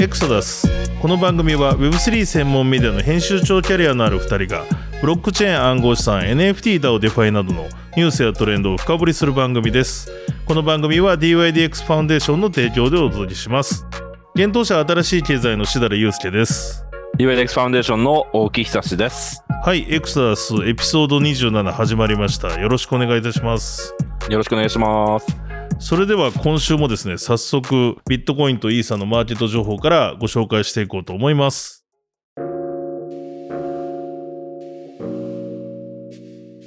EXODUS。この番組は Web3 専門メディアの編集長キャリアのある2人がブロックチェーン暗号資産 NFT だをデファイなどのニュースやトレンドを深掘りする番組です。この番組は DYDX ファウンデーションの提供でお届けします。幻冬舎新しい経済の設楽悠介です。DYDX ファウンデーションの大木久志です。はい EXODUSエピソード27始まりました。よろしくお願いいたします。よろしくお願いします。それでは今週もですね早速ビットコインとイーサのマーケット情報からご紹介していこうと思います。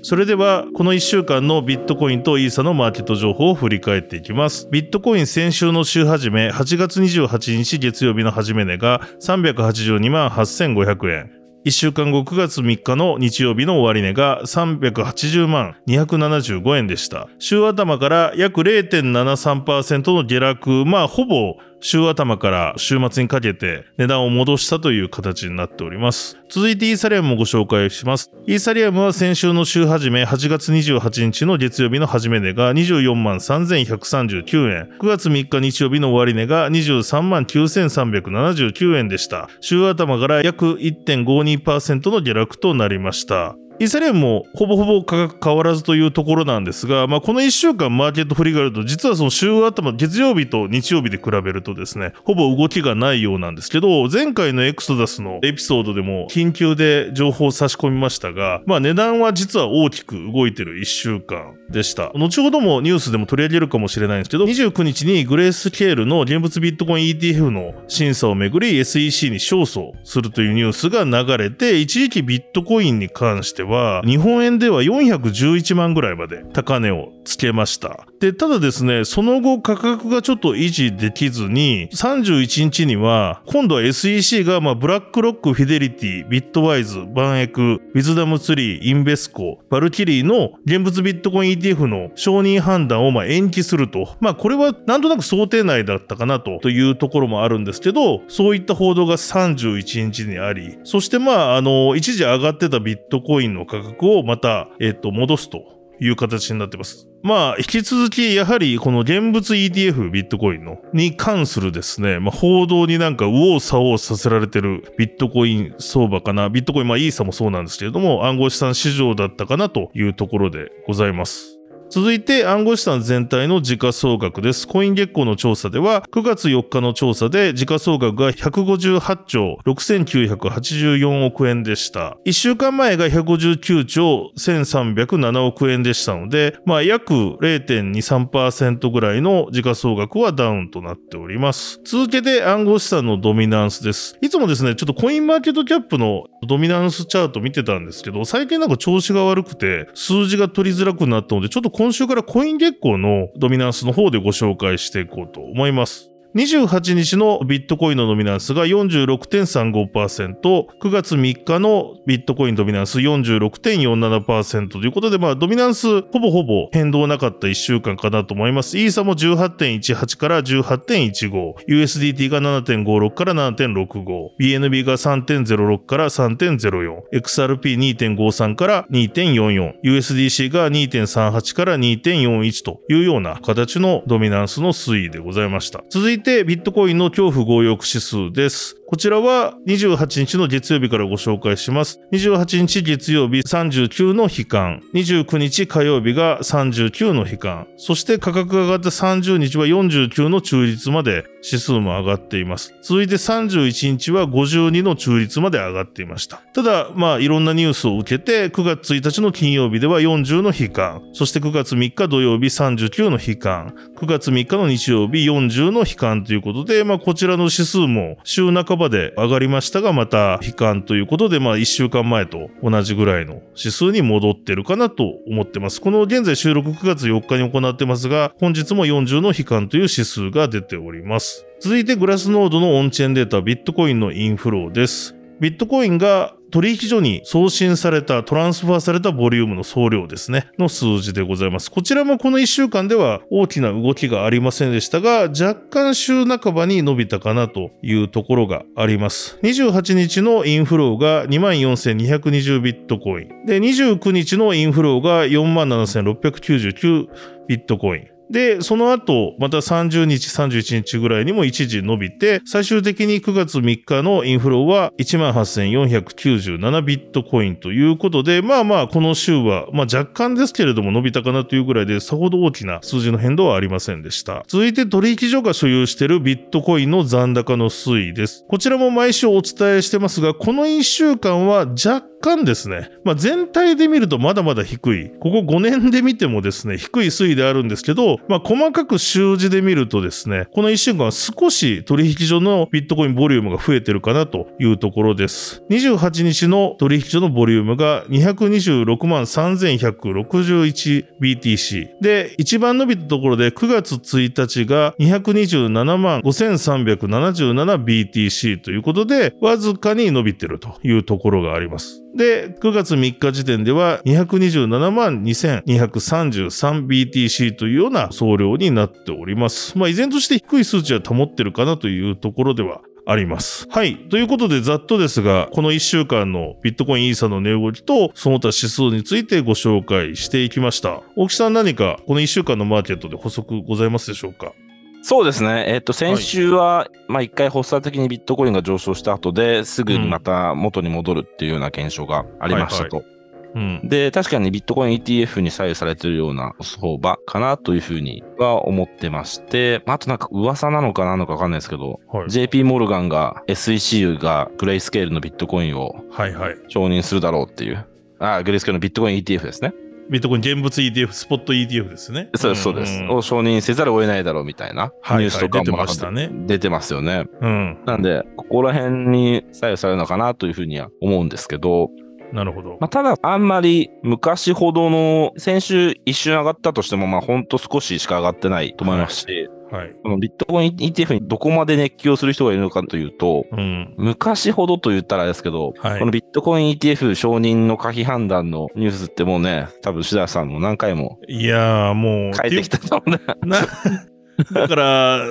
それではこの1週間のビットコインとイーサのマーケット情報を振り返っていきます。ビットコイン先週の週始め8月28日月曜日の始め値が382万8500円1週間後9月3日の日曜日の終値が380万275円でした。週頭から約0.73%の下落、まあほぼ週頭から週末にかけて値段を戻したという形になっております。続いてイーサリアムもご紹介します。イーサリアムは先週の週始め8月28日の月曜日の始め値が24万3139円。9月3日日曜日の終値が23万9379円でした。週頭から約1.52%の下落となりました。イーサリアムもほぼほぼ価格変わらずというところなんですが、まあ、この1週間マーケット振り返ると、実はその週頭、月曜日と日曜日で比べるとですね、ほぼ動きがないようなんですけど、前回のエクソダスのエピソードでも緊急で情報を差し込みましたが、まあ、値段は実は大きく動いてる1週間でした。後ほどもニュースでも取り上げるかもしれないんですけど、29日にグレースケールの現物ビットコイン ETF の審査をめぐり SEC に勝訴するというニュースが流れて、一時期ビットコインに関しては、日本円では411万ぐらいまで高値をつけました。で、ただですね、その後価格がちょっと維持できずに、31日には、今度は SEC が、まあ、ブラックロック、フィデリティ、ビットワイズ、ヴァンエック、ウィズダムツリー、インベスコ、バルキリーの現物ビットコイン ETF の承認判断をまあ延期すると。まあ、これはなんとなく想定内だったかなとというところもあるんですけど、そういった報道が31日にあり、そしてまあ、あの、一時上がってたビットコインの価格をまた、えっと、戻すという形になってます。まあ、引き続き、やはり、この現物 ETF ビットコインの、に関するですね、まあ、報道になんか右往左往させられてるビットコイン相場かな。ビットコイン、まあ、イーサもそうなんですけれども、暗号資産市場だったかなというところでございます。続いて暗号資産全体の時価総額です。コイン月光の調査では、9月4日の調査で時価総額が158兆6984億円でした。1週間前が159兆1307億円でしたので、まあ約0.23%ぐらいの時価総額はダウンとなっております。続けて暗号資産のドミナンスです。いつもですね、ちょっとコインマーケットキャップのドミナンスチャート見てたんですけど、最近なんか調子が悪くて、数字が取りづらくなったので、ちょっと今週からコイン月光のドミナンスの方でご紹介していこうと思います。28日のビットコインのドミナンスが46.35%、9月3日のビットコインドミナンス46.47%ということで、まあ、ドミナンスほぼほぼ変動なかった1週間かなと思います。イーサも18.18から18.15、USDT が7.56から7.65、BNB が3.06から3.04、XRP2.53 から2.44、USDC が2.38から2.41というような形のドミナンスの推移でございました。続いててビットコインの恐怖強欲指数です。こちらは28日の月曜日からご紹介します。28日月曜日39の悲観、29日火曜日が39の悲観、そして価格が上がった30日は49の中立まで指数も上がっています。続いて31日は52の中立まで上がっていました。ただ、まあいろんなニュースを受けて9月1日の金曜日では40の悲観、そして9月3日土曜日39の悲観、9月3日の日曜日40の悲観ということで、まあこちらの指数も週半ばばで上がりましたが、また悲観ということで、まあ1週間前と同じぐらいの指数に戻ってるかなと思ってます。この現在収録9月4日に行ってますが、本日も40の悲観という指数が出ております。続いてグラスノードのオンチェーンデータ、ビットコインのインフローです。ビットコインが取引所に送信された、トランスファーされたボリュームの総量ですね、の数字でございます。こちらもこの1週間では大きな動きがありませんでしたが、若干週半ばに伸びたかなというところがあります。28日のインフローが24,220ビットコイン。で、29日のインフローが47,699ビットコイン。で、その後、また30日、31日ぐらいにも一時伸びて、最終的に9月3日のインフローは18,497ビットコインということで、まあまあ、この週は、まあ若干ですけれども伸びたかなというぐらいで、さほど大きな数字の変動はありませんでした。続いて取引所が所有しているビットコインの残高の推移です。こちらも毎週お伝えしてますが、この1週間は若干ですね、まあ全体で見るとまだまだ低い。ここ5年で見てもですね、低い推移であるんですけど、まあ細かく週字で見るとですね、この1週間少し取引所のビットコインボリュームが増えてるかなというところです。28日の取引所のボリュームが226万 3161BTC。で、一番伸びたところで9月1日が227万 5377BTC ということで、わずかに伸びてるというところがあります。で、9月3日時点では227万 2233BTC というような総量になっております。まあ依然として低い数値は保ってるかなというところではあります。はい。ということで、ざっとですが、この1週間のビットコインイーサの値動きと、その他指数についてご紹介していきました。大木さん何か、この1週間のマーケットで補足ございますでしょうか？そうですね。えっ、と、先週は、まあ一回発作的にビットコインが上昇した後で、すぐにまた元に戻るっていうような現象がありましたと。うん。で、確かにビットコイン ETF に左右されてるような相場かなというふうには思ってまして、あとなんか噂なのかなのかわかんないですけど、はい。JP モルガンが SEC がグレイスケールのビットコインをはいはい。承認するだろうっていう。あ、グレイスケールのビットコイン ETF ですね。ビットコイン現物 ETF、スポット ETF ですね。そうです、そうです。んを承認せざるを得ないだろうみたいなはいニュースとかも出てましたね出てますよね。うん。なんで、ここら辺に左右されるのかなというふうには思うんですけど、なるほど。まあ、ただ、あんまり昔ほどの、先週一瞬上がったとしても、まあ、ほんと少ししか上がってないと思いますし、はい。このビットコイン ETF にどこまで熱狂する人がいるのかというと、うん。昔ほどと言ったらですけど、はいこのビットコイン ETF 承認の可否判断のニュースってもうね、多分志田さんも何回もいやーもう、書いてきたと思うんだ。な、だから、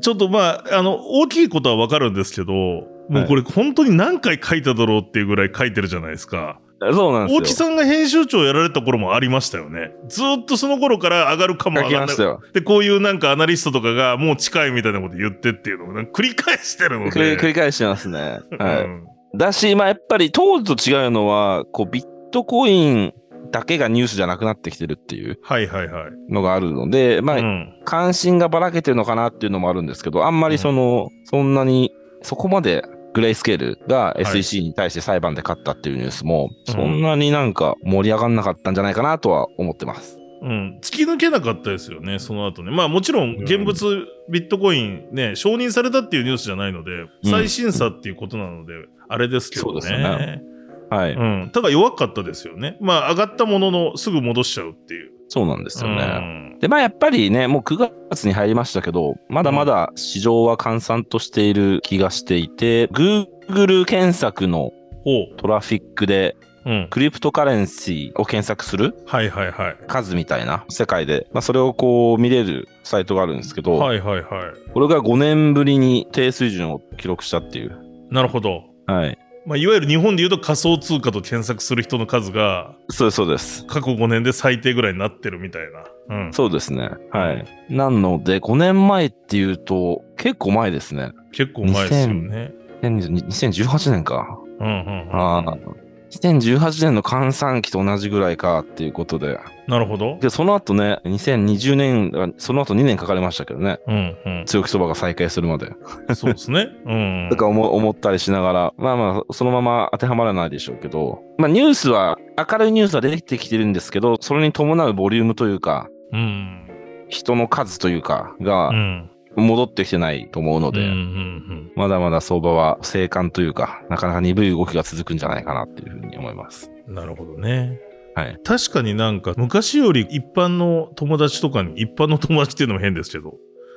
ちょっとまあ、あの、大きいことはわかるんですけど、もうこれ本当に何回書いただろうっていうぐらい書いてるじゃないですか。そうなんですよ。大木さんが編集長やられた頃もありましたよね。ずーっとその頃から上がるかも書上がらない。で、こういうなんかアナリストとかがもう近いみたいなこと言ってっていうのを繰り返してるので。繰り返してますね。はい。うんだし、まあやっぱり当時と違うのは、こうビットコインだけがニュースじゃなくなってきてるっていうはいはいはい。のがあるので、まあ、うん関心がばらけてるのかなっていうのもあるんですけど、あんまりその、そんなに、そこまでグレイスケールがい SEC に対して裁判で勝ったっていうニュースも、うんそんなになんか盛り上がんなかったんじゃないかなとは思ってます。うん、突き抜けなかったですよね、その後ね。まあもちろん、現物ビットコインね、承認されたっていうニュースじゃないので、うん再審査っていうことなので、あれですけどね。そうですよねはい。うん。ただ弱かったですよね。まあ上がったもののすぐ戻しちゃうっていう。そうなんですよね。ね。で、まあやっぱりね、もう9月に入りましたけど、まだまだ市場は閑散としている気がしていて、Google 検索のほトラフィックでう。うん。クリプトカレンシーを検索するはいはいはい。数みたいな世界で、まあそれをこう見れるサイトがあるんですけど、はいはいはい。これが5年ぶりに低水準を記録したっていう。なるほど。はい。まあいわゆる日本で言うと仮想通貨と検索する人の数がそうそうです。過去5年で最低ぐらいになってるみたいな。うん。そうですね。はい。なので、5年前っていうと、結構前ですね。結構前ですよね。2020 2018年か。うんうんうん。ああ。2018年の換算期と同じぐらいかっていうことで。なるほど。で、その後ね、2020年、その後2年かかりましたけどね。うんうん。強気相場が再開するまで。そうですね。うん。とか思思ったりしながら、まあまあ、そのまま当てはまらないでしょうけど、まあニュースは、明るいニュースは出てきてるんですけど、それに伴うボリュームというか、うん。人の数というか、がうん。戻ってきてないと思うので、うんうんまだまだ相場は静観というか、なかなか鈍い動きが続くんじゃないかなっていうふうに思います。うん。なるほどね。はい。確かになんか昔より一般の友達とかに、一般の友達っていうのも変ですけど、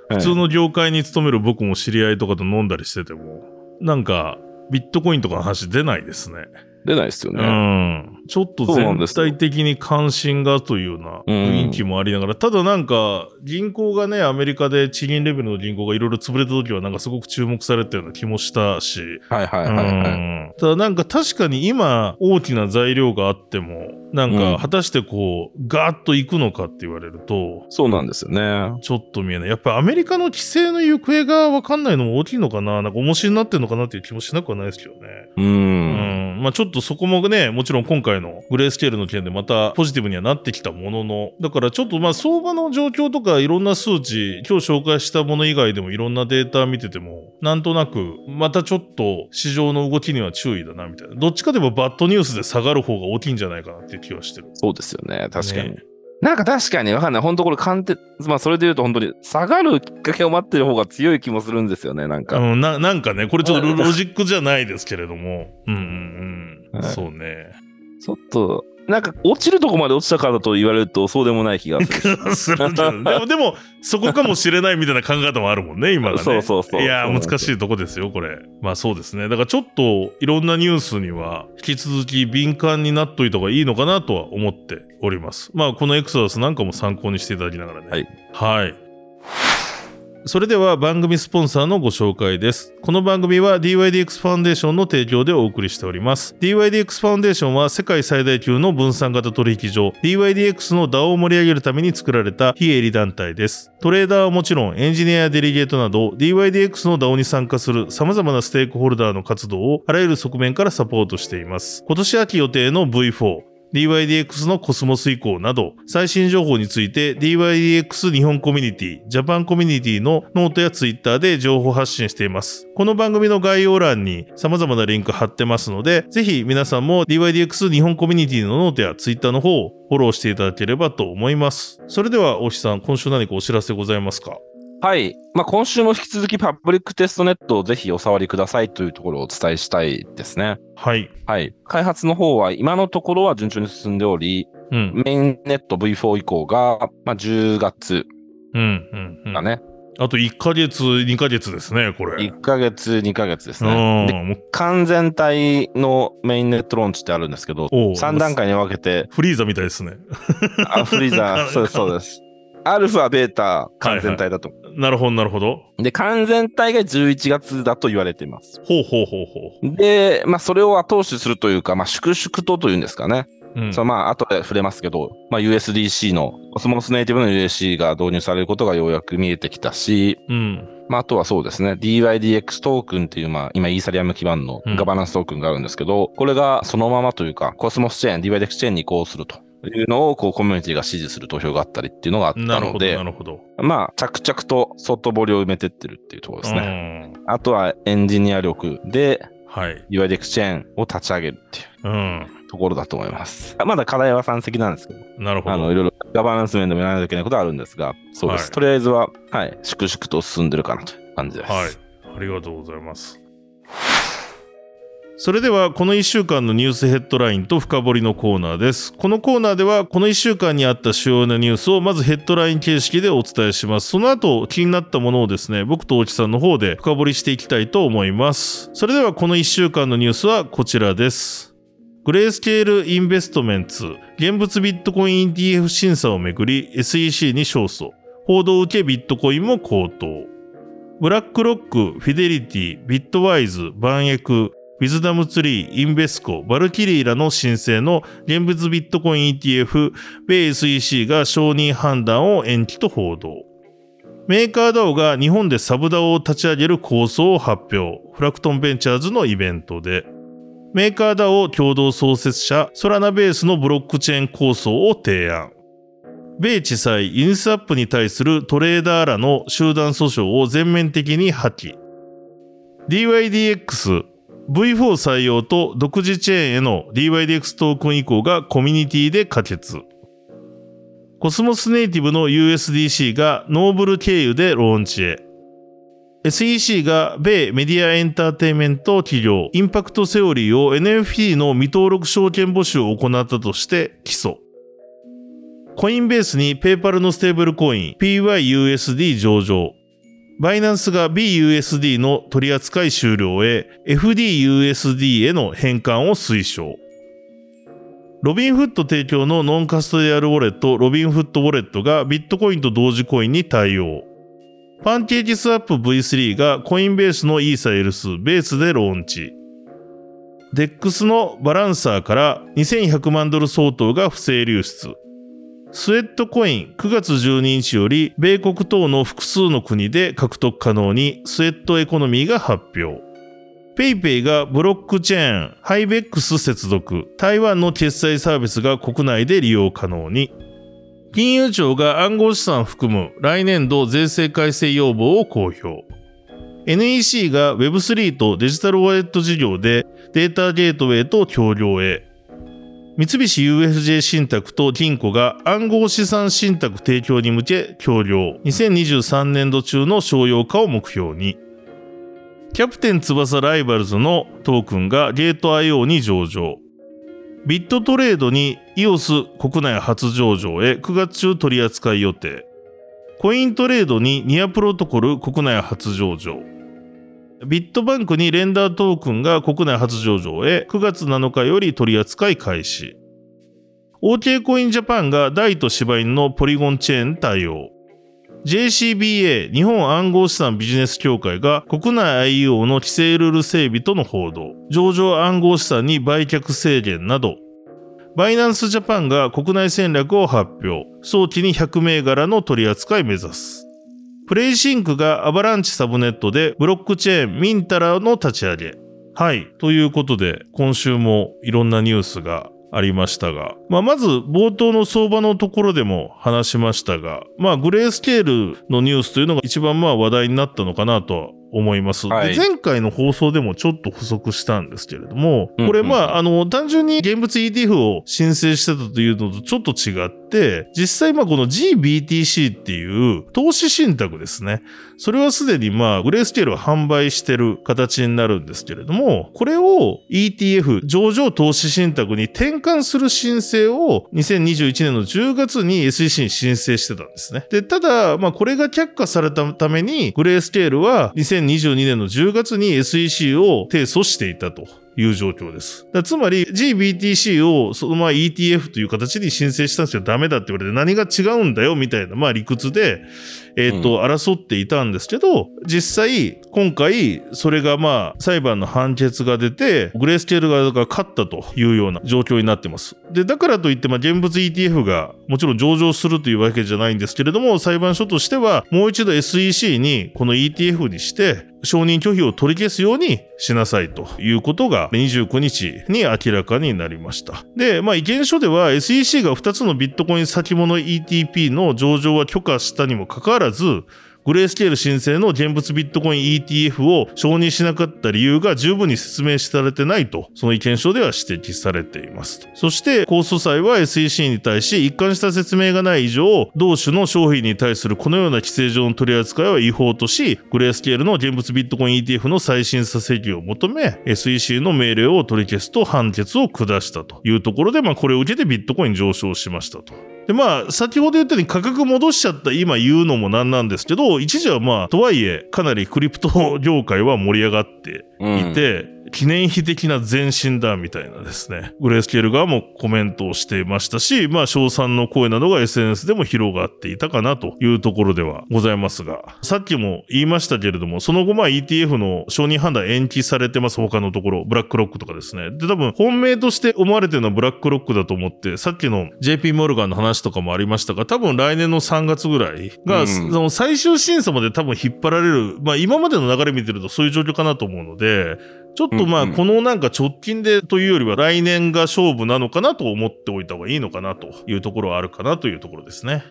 普通の業界に勤める僕も知り合いとかと飲んだりしてても、なんかビットコインとかの話出ないですね。出ないですようね。ん。ちょっと全体的に関心がというような雰囲気もありながら、ただなんか、銀行がね、アメリカで地銀レベルの銀行がいろいろ潰れた時はなんかすごく注目されたような気もしたし、はいはいはいはい。うんただなんか確かに今大きな材料があっても、なんうんか果たしてこう、ガーッと行くのかって言われると、そうなんですよね。ちょっと見えない。やっぱアメリカの規制の行方がわかんないのも大きいのかななんか重しになってんのかなっていう気もしなくはないですけどね。う。うんん。まあちょっとそこもね、もちろん今回のグレースケールの件でまたポジティブにはなってきたものの、だからちょっとまあ相場の状況とかいろんな数値、今日紹介したもの以外でもいろんなデータ見てても、なんとなくまたちょっと市場の動きには注意だなみたいな。どっちかといえばバッドニュースで下がる方が大きいんじゃないかなっていう気はしてる。そうですよね。確かに。ねなんか確かにわかんない。本当これ鑑定、まあそれで言うと本当に下がるきっかけを待ってる方が強い気もするんですよね。なんか。うん、ななんかね、これちょっとロジックじゃないですけれども。うんうんうん。はいそうね。ちょっと、なんか落ちるとこまで落ちたからと言われるとそうでもない気がする。す るでも、でも、そこかもしれないみたいな考え方もあるもんね、今がね。そうそうそういや難しいとこですよ、これ。まあそうですね。だからちょっと、いろんなニュースには、引き続き敏感になっといた方がいいのかなとは思っております。まあ、このエクソダスなんかも参考にしていただきながらね。はい。はい。それでは番組スポンサーのご紹介です。この番組は DYDX ファンデーションの提供でお送りしております。DYDX ファンデーションは世界最大級の分散型取引所 DYDX の DAO を盛り上げるために作られた非営利団体です。トレーダーはもちろんエンジニアやデリゲートなど DYDX の DAO に参加する様々なステークホルダーの活動をあらゆる側面からサポートしています。今年秋予定の V4 DYDX のコスモス移行など、最新情報について DYDX 日本コミュニティ、ジャパンコミュニティのノートやツイッターで情報発信しています。この番組の概要欄に様々なリンク貼ってますので、ぜひ皆さんも DYDX 日本コミュニティのノートやツイッターの方をフォローしていただければと思います。それでは、大木さん、今週何かお知らせございますか？はい。まあ今週も引き続きパブリックテストネットをぜひお触りくださいというところをお伝えしたいですね。はい。はい。開発の方は今のところは順調に進んでおり、うん。メインネット V4 以降が、まあ、10月うん。うん。うんだね。あと1ヶ月、2ヶ月ですね、これ。1ヶ月、2ヶ月ですうね。完全体のメインネットローンチってあるんですけど、おう3段階に分けて、フリーザみたいですね。あフリーザー、そうです、そうです。アルファ、ベータ、完全体だと。なるほど、なるほど。で、完全体が11月だと言われています。ほうほうほうほで、まあ、それを後押しするというか、まあ、粛々とというんですかね。う。うんそのまあ、後で触れますけど、まあ、USDC の、コスモスネイティブの USC が導入されることがようやく見えてきたし、うん。まあ、あとはそうですね、DYDX トークンっていう、まあ、今、イーサリアム基盤のうんガバナンストークンがあるんですけど、これがそのままというか、コスモスチェーン、DYDX チェーンに移行するというのを、こう、コミュニティが支持する投票があったりっていうのがあったなるほど、のでな、るほど。まあ、着々と外堀を埋めてってるっていうところですね。ね。あとはエンジニア力ではい。DYDX チェーンを立ち上げるっていううん。ところだと思います。まだ課題は山積なんですけど、なるほあの、いど。ろいろガバナンス面でもやらないといけないことはあるんですが、そうです。はいとりあえずは、はい、粛々と進んでるかなという感じです。はい。ありがとうございます。それではこの1週間のニュースヘッドラインと深掘りのコーナーです。このコーナーではこの1週間にあった主要なニュースをまずヘッドライン形式でお伝えします。その後気になったものをですね、僕と大木さんの方で深掘りしていきたいと思います。それではこの1週間のニュースはこちらです。グレースケールインベストメンツ、現物ビットコイン ETF 審査をめぐり SEC に勝訴。報道を受けビットコインも高騰。ブラックロック、フィデリティ、ビットワイズ、ヴァンエック、ウィズダムツリー、インベスコ、バルキリーらの申請の現物ビットコイン ETF、米 SEC が承認判断を延期と報道。メーカー DAO が日本でサブ DAO を立ち上げる構想を発表。フラクトンベンチャーズのイベントで。メーカー DAO 共同創設者、ソラナベースのブロックチェーン構想を提案。米地裁ユニスワップに対するトレーダーらの集団訴訟を全面的に破棄。DYDX、V4 採用と独自チェーンへの DYDX トークン移行がコミュニティで可決。コスモスネイティブの USDC がノーブル経由でローンチへ。SEC が米メディアエンターテインメント企業インパクトセオリーを NFT の未登録証券募集を行ったとして起訴。コインベースにペイパルのステーブルコイン PYUSD 上場。バイナンスが BUSD の取扱い終了へ FDUSD への変換を推奨。ロビンフッド提供のノンカストディアルウォレットロビンフッドウォレットがビットコインとドージコインに対応。パンケーキスワップ V3 がコインベースのイーサ L2 ベースでローンチ。デックスのバランサーから2100万ドル相当が不正流出。スウェットコイン9月12日より米国等の複数の国で獲得可能にスウェットエコノミーが発表。ペイペイがブロックチェーンハイベックス接続台湾の決済サービスが国内で利用可能に。金融庁が暗号資産含む来年度税制改正要望を公表。NEC が Web3 とデジタルウォレット事業でデータゲートウェイと協業へ。三菱 UFJ 信託と銀行が暗号資産信託提供に向け協業。2023年度中の商用化を目標に。キャプテン翼ライバルズのトークンがゲート IO に上場。ビットトレードに EOS 国内初上場へ9月中取り扱い予定。コイントレードにニアプロトコル国内初上場。ビットバンクにレンダートークンが国内初上場へ9月7日より取り扱い開始。OK コインジャパンが大と柴犬のポリゴンチェーン対応。JCBA 日本暗号資産ビジネス協会が国内 IEO の規制ルール整備との報道、上場暗号資産に売却制限など、バイナンスジャパンが国内戦略を発表、早期に100銘柄の取り扱い目指す。プレイシンクがアバランチサブネットでブロックチェーンミンタラの立ち上げ。はい。ということで、今週もいろんなニュースがありましたが、まあ、まず冒頭の相場のところでも話しましたが、まあ、グレースケールのニュースというのが一番まあ話題になったのかなと思います、はい、前回の放送でもちょっと補足したんですけれども、これまあ、あの、単純に現物 ETF を申請してたというのとちょっと違って、実際まあこの GBTC っていう投資信託ですね。それはすでにまあ、グレースケールは販売してる形になるんですけれども、これを ETF、上場投資信託に転換する申請を2021年の10月に SEC に申請してたんですね。で、ただ、まあこれが却下されたために、グレースケールは2022年の10月に SEC を提訴していたと。いう状況です。つまり GBTC をそのまま ETF という形に申請したんですよダメだって言われて何が違うんだよみたいなまあ理屈で、えっ、ー、と、争っていたんですけど、実際今回それがまあ裁判の判決が出てグレースケール側が勝ったというような状況になってます。で、だからといってまあ現物 ETF がもちろん上場するというわけじゃないんですけれども裁判所としてはもう一度 SEC にこの ETF にして承認拒否を取り消すようにしなさいということが29日に明らかになりました。で、まあ意見書では SEC が2つのビットコイン先物 ETP の上場は許可したにもかかわらず、グレースケール申請の現物ビットコイン ETF を承認しなかった理由が十分に説明されてないと、その意見書では指摘されています。そして、控訴裁は SEC に対し一貫した説明がない以上、同種の商品に対するこのような規制上の取り扱いは違法とし、グレースケールの現物ビットコイン ETF の再審査請求を求め、SEC の命令を取り消すと判決を下したというところで、まあこれを受けてビットコイン上昇しましたと。で、まあ、先ほど言ったように価格戻しちゃった今言うのもなんなんですけど、一時はまあ、とはいえ、かなりクリプト業界は盛り上がっていて、うん。記念碑的な前進だみたいなですね。グレースケール側もコメントをしていましたし、まあ、賞賛の声などが SNS でも広がっていたかなというところではございますが、さっきも言いましたけれども、その後まあ ETF の承認判断延期されてます、他のところ。ブラックロックとかですね。で、多分本命として思われてるのはブラックロックだと思って、さっきの JP モルガンの話とかもありましたが、多分来年の3月ぐらいが、うん、その最終審査まで多分引っ張られる、まあ今までの流れ見てるとそういう状況かなと思うので、ちょっとまあ、このなんか直近でというよりは来年が勝負なのかなと思っておいた方がいいのかなというところはあるかなというところですね。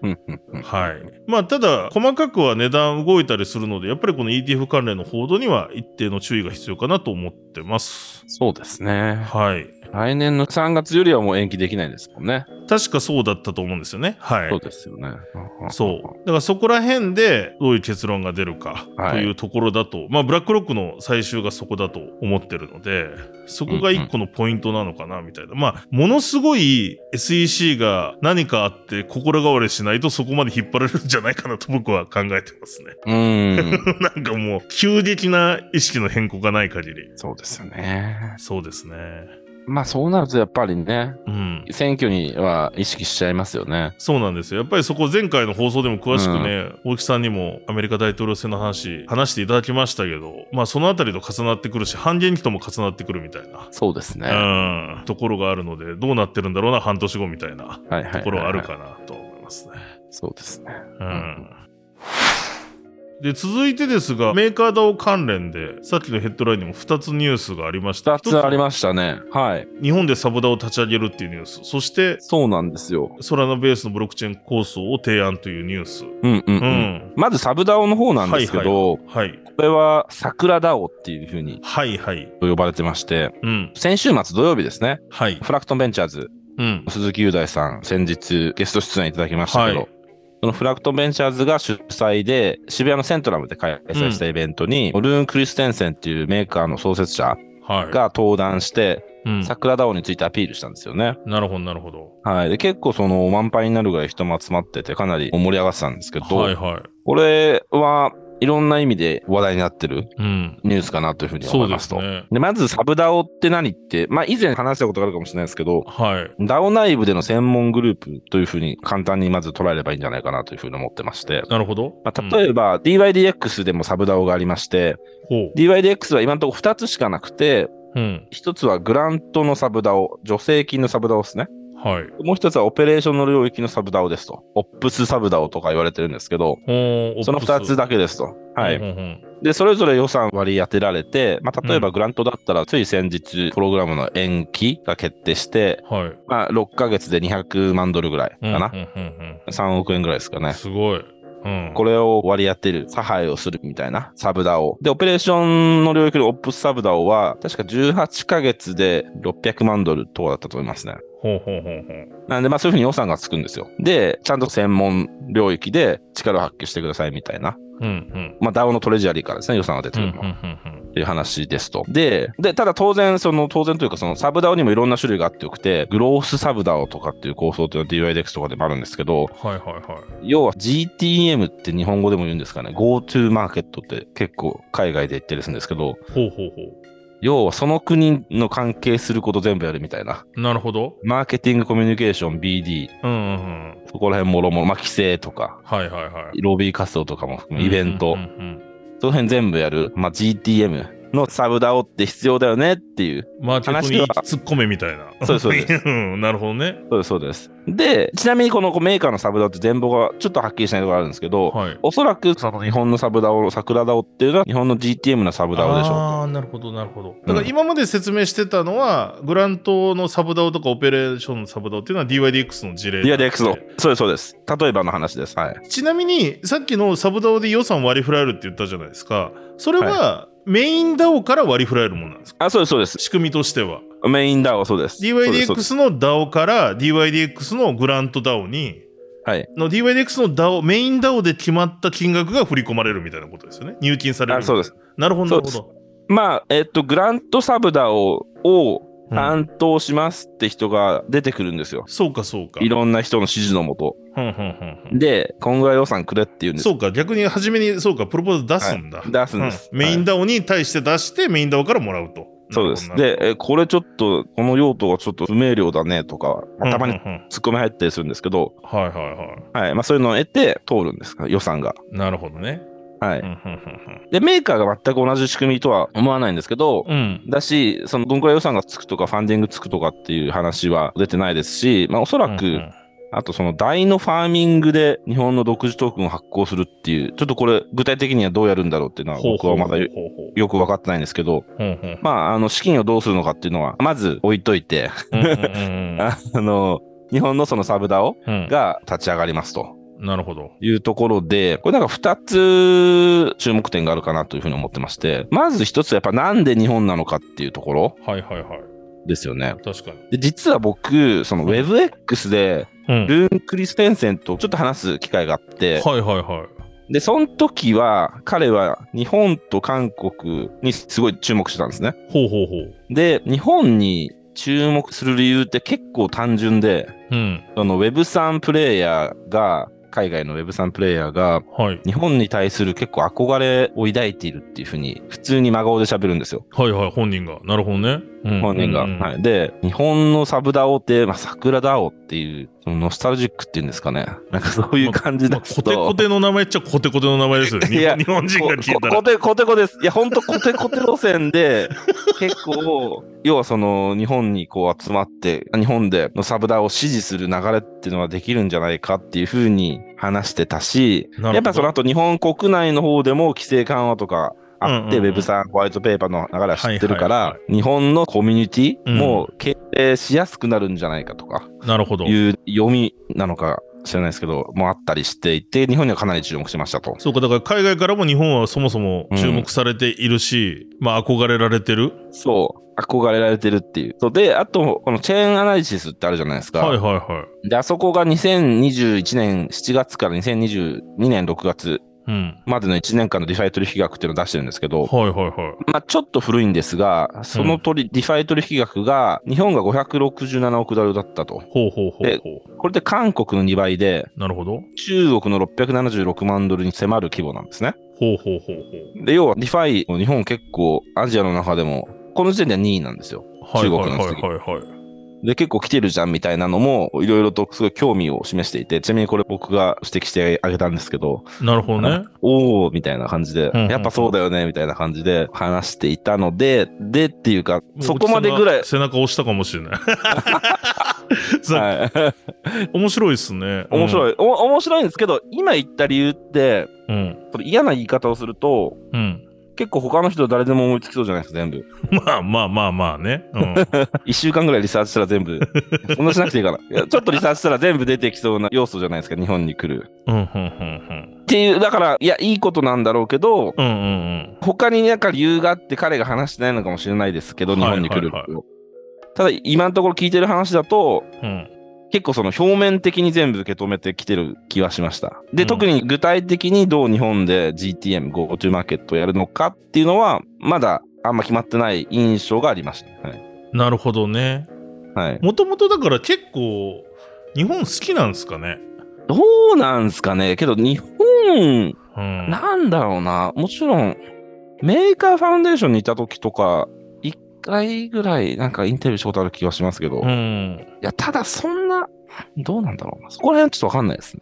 はい。まあ、ただ、細かくは値段動いたりするので、やっぱりこの ETF 関連の報道には一定の注意が必要かなと思ってます。そうですね。はい。来年の3月よりはもう延期できないんですもんね。確かそうだったと思うんですよね。はい。そうですよね。そう。だからそこら辺でどういう結論が出るかはいというところだと、まあブラックロックの最終がそこだと思ってるので、そこが一個のポイントなのかなみたいな。まあ、ものすごい SEC が何かあって心変わりしないとそこまで引っ張られるんじゃないかなと僕は考えてますね。うーん。なんかもう急激な意識の変更がない限り。そうですよね。そうですね。まあそうなるとやっぱりね、うん。選挙には意識しちゃいますよね。そうなんですよ。やっぱりそこ前回の放送でも詳しくね、大木さんにもアメリカ大統領選の話、話していただきましたけど、まあそのあたりと重なってくるし、半減期とも重なってくるみたいな、そうですね。うん、ところがあるので、どうなってるんだろうな、半年後みたいなところはあるかなと思いますね。そうですね。うん。で、続いてですが、メーカー DAO 関連で、さっきのヘッドラインにも2つニュースがありました。2つありまましたね。はい。日本でサブ DAO を立ち上げるっていうニュース。そして、そうなんですよ。ソラナベースのブロックチェーン構想を提案というニュース。うんうん、うん。うんまずサブダオの方なんですけど、はい。これは桜ダオっていう風にはいはい。呼ばれてまして、うん。先週末土曜日ですね、はい。フラクトンベンチャーズ、うん。鈴木雄大さん、先日ゲスト出演いただきましたけど、はいそのフラクトンベンチャーズが主催で、渋谷のセントラムで開催したイベントに、ルーン・クリステンセンっていうメーカーの創設者はい。が登壇して、うん。桜ダオについてアピールしたんですよね。なるほど、なるほど。はい。で、結構その満杯になるぐらい人も集まってて、かなり盛り上がってたんですけど、はいはい。これはいろんな意味で話題になってるうん。ニュースかなというふうに思いますと。すね。でまずサブ DAO って何って、まあ以前話したことがあるかもしれないですけど、はい。DAO 内部での専門グループというふうに簡単にまず捉えればいいんじゃないかなというふうに思ってまして、なるほど。まあ、例えば DYDX でもサブ DAO がありまして、DYDX は今のところ2つしかなくて、う。うん。1つはグラントのサブ DAO、助成金のサブ DAO ですね。はい。もう1つはオペレーションの領域のサブ DAO ですと。オップスサブ DAO とか言われてるんですけど、その2つだだけですと。はい。うんうんで、それぞれ予算割り当てられて、まあ、例えばグラントだったら、つい先日、プログラムの延期が決定して、うんはい。まあ、6ヶ月で200万ドルぐらいかな。うんうんうん3億円ぐらいですかねうん。。すごい。うん。これを割り当てる、差配をするみたいな、サブ DAO。で、オペレーションの領域のオップスサブ DAO は、確か18ヶ月で600万ドルとかだったと思いますね。ほうほうほうほう。なんで、まあそういうふうに予算がつくんですよ。で、ちゃんと専門領域で力を発揮してくださいみたいな。うんうん。まあ DAO のトレジャリーからですね、予算が出てるのっていう話ですと。で、で、ただ当然、その、当然というか、そのサブ DAO にもいろんな種類があってよくて、グロースサブ DAO とかっていう構想っていうのは DYDX とかでもあるんですけど、はいはいはい。要は GTM って日本語でも言うんですかね。GoTo マーケットって結構海外で言ってるんですけど、ほうほうほ要はその国の関係すること全部やるみたいな。う。なるほど。マーケティングコミュニケーション BD、うんうんうん。そこら辺もろもろ、まあ、規制とか、はいはいはい。ロビー活動とかも含め、イベント、うんうんその辺全部やる、まあ、GTM のサブダオって必要だよねっていううん。マーケットに突っ込めみたいな。そうですそうです うんなるほどね。そうです、そうです。で、ちなみにこのメーカーのサブ DAO って全貌がちょっとはっきりしないところがあるんですけど、はい。おそらくその日本のサブ DAO、桜 DAO っていうのは日本の GTM のサブダオでしょうと。ああ、なるほど、なるほど。だから今まで説明してたのは、グラントのサブ DAO とかオペレーションのサブ DAO っていうのは DYDX の事例 DYDX の、そうです、そうです。例えばの話です。はい。ちなみに、さっきのサブ DAO で予算割り振られるって言ったじゃないですか。それは、メイン DAO から割り振られるものなんですか？あ、そうです、そうです。仕組みとしては。メインダオ、そうです。DYDX の DAO から DYDX のグラント DAO に、はい。の DYDX の DAO、メイン DAO で決まった金額が振り込まれるみたいなことですよね。入金される。あそうです。なるほど、なるほそど。まあ、えっと、グラントサブダオをうん担当しますって人が出てくるんですよ。そうか、そうか。いろんな人の指示のもと。で、こんぐらい予算くれって言うんですそうか、逆に初めに、そうか、プロポーズ出すんだ。はい出すんですうんメイン DAO に対して出して、メイン DAO からもらうと。そうです。で、えこれちょっと、この用途がちょっと不明瞭だねとか、まあたまにうんうんうんツッコミ入ったりするんですけど、はいはいははい。まあそういうのを得て通るんです予算が。い。なるほどね。はい。で、メーカーが全く同じ仕組みとは思わないんですけど、うん。うん。だし、そのどんくらい予算がつくとか、ファンディングつくとかっていう話は出てないですし、まあおそらく、うんうん。あとその大のファーミングで日本の独自トークンを発行するっていう、ちょっとこれ具体的にはどうやるんだろうっていうのは僕はまだよく分かってないんですけど、まあ、あの、資金をどうするのかっていうのは、まず置いといて、あの、日本のそのサブダオうん。が立ち上がりますとなるほど。いうところで、これなんか二つ注目点があるかなというふうに思ってまして、まず一つやっぱなんで日本なのかっていうところ。はいはいはい。ですよね。確かに。で、実は僕、その WebX で、うん。ルーン・クリステンセンとちょっと話す機会があって、はいはいはい。で、その時は、彼は日本と韓国にすごい注目してたんですね。ほうほうほう。で、日本に注目する理由って結構単純で、うん。その Web3 プレイヤーが、海外の Web3 プレイヤーが、はい。日本に対する結構憧れを抱いているっていうふうに、普通に真顔で喋るんですよ。はいはい、本人が。なるほどね。うん本人が。はい。で、日本のサブダオって、まあ、桜ダオっていう、そのノスタルジックっていうんですかね。なんかそういう感じまあだと。コテコテの名前っちゃコテコテの名前ですよね。いや日本人が聞いたらコ。テコテコです。いや、ほんとコテコテ路線で、結構、要はその、日本にこう集まって、日本でのサブダを支持する流れっていうのはできるんじゃないかっていうふうに話してたし、やっぱその後日本国内の方でも規制緩和とかあって、うんうんうん Web3 ホワイトペーパーの流れは知ってるから、日本のコミュニテうんィも経営しやすくなるんじゃないかとかなるほど。いう読みなのか知らないですけど、もあったりしていて、日本にはかなり注目しましたと。そうか、だから海外からも日本はそもそも注目されているし、まあ憧れられてる。そう。憧れられてるっていう。そうで、あと、このチェーンアナリシスってあるじゃないですか。はいはいはい。で、あそこが2021年7月から2022年6月うん。までの1年間の DeFi 取引額っていうのを出してるんですけど、はいはいはい。まあちょっと古いんですが、その取り、 DeFi 取引額が日本が567億ドルだったと。ほうほうほうでほこれで韓国の2倍で、う。なるほど。中国の676万ドルに迫る規模なんですね。ほうほうほうほで、要は DeFi、日本結構アジアの中でも、この時点では2位なんですよ。う。はいはいはい中国の次はいはい。で、結構来てるじゃんみたいなのも、いろいろとすごい興味を示していて、ちなみにこれ僕が指摘してあげたんですけど、なるほどね。おーみたいな感じで、うんうんやっぱそうだよねみたいな感じで話していたので、でっていうか、そこまでぐらい、背中押したかもしれない。さはい、面白いですね。面白い。い、お面白いんですけど、今言った理由って、うん。嫌な言い方をすると、うん。結構他の人誰でも思いつきそうじゃないですか、全部。まあまあまあまあね。うん。一週間ぐらいリサーチしたら全部、そんなしなくていいかな。いやちょっとリサーチしたら全部出てきそうな要素じゃないですか、日本に来る。うん、うん、うん、っていう、だから、いや、いいことなんだろうけど、うん。うん、うん、うん。他になんか理由があって彼が話してないのかもしれないですけど、日本に来ると。はいはいただ、今のところ聞いてる話だと、うん。結構その表面的に全部受け止めてきてる気はしました。で、うん特に具体的にどう日本で GTM、GoTo マーケットをやるのかっていうのは、まだあんま決まってない印象がありました。はい。なるほどね。はい、もともとだから結構、日本好きなんですかね？どうなんすかね？けど、日本、うん。なんだろうな。もちろん、メーカーファウンデーションにいた時とか、一回ぐらいなんかインタビューしたことある気がしますけど、いうん。や、ただそんな、どうなんだろうな。そこら辺ちょっとわかんないですね。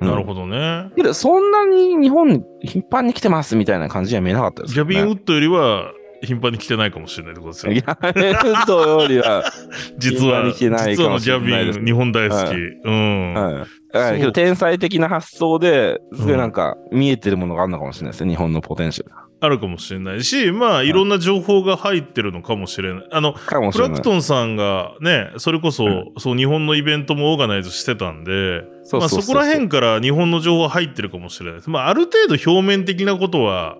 うんなるほどね。けど、そんなに日本に頻繁に来てますみたいな感じには見えなかったですよね。ギャビン・ウッドよりは頻繁に来てないかもしれないってことですよギ。ャビン・ウッドよりは、実は、実はのギャビン、日本大好き。はいうん。はい。天才的な発想で、すごいなんか見えてるものがあるのかもしれないですね、日本のポテンシャルが。あるかもしれないし、まあ、いろんな情報が入ってるのかもしれない。あの。プラクトンさんがね、それこそ、うんそう、日本のイベントもオーガナイズしてたんで、まあ、そこら辺から日本の情報入ってるかもしれないです。まあ、ある程度表面的なことは、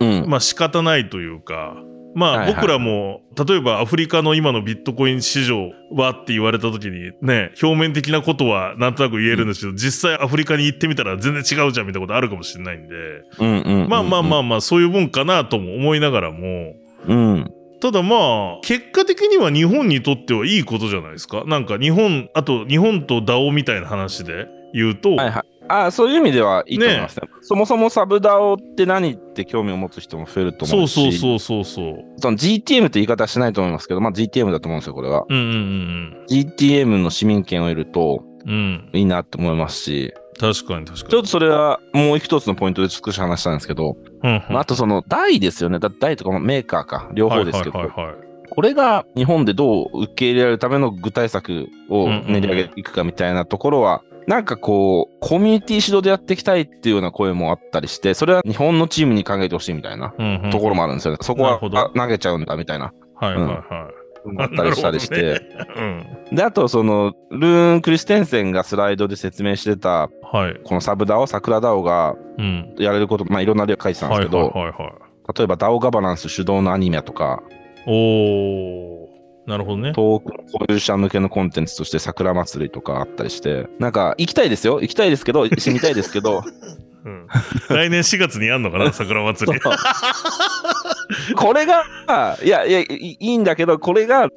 うん。まあ、仕方ないというか、まあ、僕らも、例えばアフリカの今のビットコイン市場はって言われた時に、ね、表面的なことはなんとなく言えるんですけど、実際アフリカに行ってみたら全然違うじゃんみたいなことあるかもしれないんで、うんうんうんまあまあまあまあ、そういうもんかなとも思いながらも、うん。ただまあ、結果的には日本にとってはいいことじゃないですか。なんか日本、あと日本と DAO みたいな話で言うと、はいはい。ああ、そういう意味ではいいと思いますね。そもそもサブダオって何って興味を持つ人も増えると思そううし。そうそうそうそう。その GTM って言い方はしないと思いますけど、まあ GTM だと思うんですよ、これは。うんうんうん GTM の市民権を得ると。いいなって思いますし、確かに確かに。ちょっとそれはもう一つのポイントで少し話したんですけど、うんうんまあ、あとその台ですよね。だ台とかもメーカーか、両方ですけど、はいはいはいはいこれが日本でどう受け入れられるための具体策を練り上げていくかみたいなところは、なんかこう、コミュニティ主導でやっていきたいっていうような声もあったりして、それは日本のチームに考えてほしいみたいなうんうんところもあるんですよね。そこはなるほどあ投げちゃうんだみたいな、はいはいはい。あったりしたりして。なるほどねで、あとその、ルーン・クリステンセンがスライドで説明してた、うん。はい。このサブダオ、桜ダオがうん。やれること、まあいろんな例を書いてたんですはいけど、はいはいはい。例えばダオガバナンス主導のアニメとか、おー。なるほどね。遠くの保有者向けのコンテンツとして桜祭りとかあったりして、なんか行きたいですよ。行きたいですけど、死にたいですけど、うん、来年4月にやんのかな、桜祭り。これが、いやいやいいいいんだけど、これが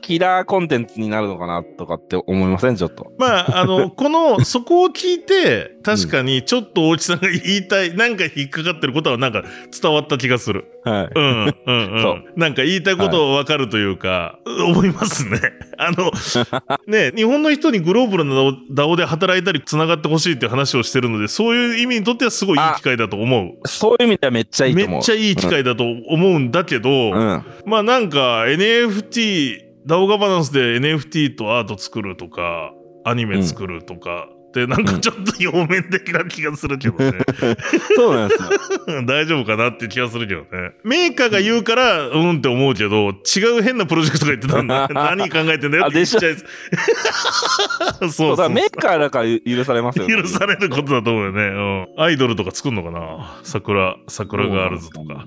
キラーコンテンツになるのかなとかって思いません？ちょっと。まあ、あの、この、そこを聞いて、確かにちょっと大内さんが言いたい、なんか引っかかってることはなんか伝わった気がする。はい。うん、うん、うん。そうなんか言いたいことはわかるというか、思いますね。あの、ね、日本の人にグローバルな DAO で働いたり繋がってほしいって話をしてるので、そういう意味にとってはすごいいい機会だと思う。そういう意味ではめっちゃいいと思う。めっちゃいい機会だと思うんだけど、うん。まあなんか NFT、DAO ガバナンスで NFT とアート作るとか、アニメ作るとか、ってなんかちょっと表面的な気がするけどね。そうなんですよ。大丈夫かなって気がするけどね。メーカーが言うから、うんって思うけど、違う変なプロジェクトが言ってたんだ。何考えてんだよって言っちゃいそうそそうだメーカーだから許されますよ。許されることだと思うよね。うん。アイドルとか作るのかな？桜、桜ガールズとか。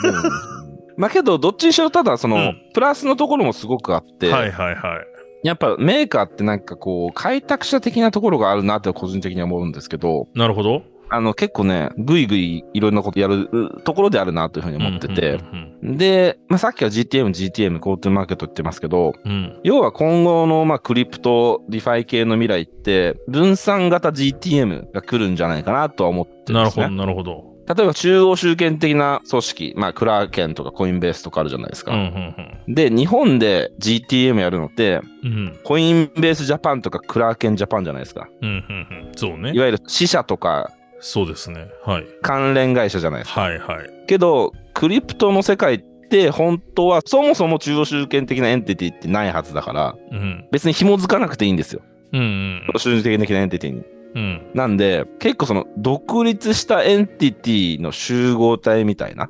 そうなんまあけど、どっちにしろただ、その、うんプラスのところもすごくあって、はいはいはい。やっぱメーカーってなんかこう、開拓者的なところがあるなって個人的には思うんですけど、なるほど。あの結構ね、ぐいぐいいろんなことやるうところであるなというふうに思ってて、で、まあ、さっきは GTM、GTM、GoTo マーケットって言ってますけど、うんうん。要は今後のまあクリプト、 DeFi 系の未来って、分散型 GTM が来るんじゃないかなとは思ってるんなるほど。なるほど。例えば中央集権的な組織、まあクラーケンとかコインベースとかあるじゃないですか。うんうんで、日本で GTM やるのって、うん。うんコインベースジャパンとかクラーケンジャパンじゃないですか。うんうんうん。そうねい。わゆる支社とかそうですね。はい。関連会社じゃないですか。はいはい。けど、クリプトの世界って本当はそもそも中央集権的なエンティティってないはずだから、うん。別に紐づかなくていいんですよ。うんうん中央集権的なエンティティに。うん。なんで、結構その独立したエンティティの集合体みたいな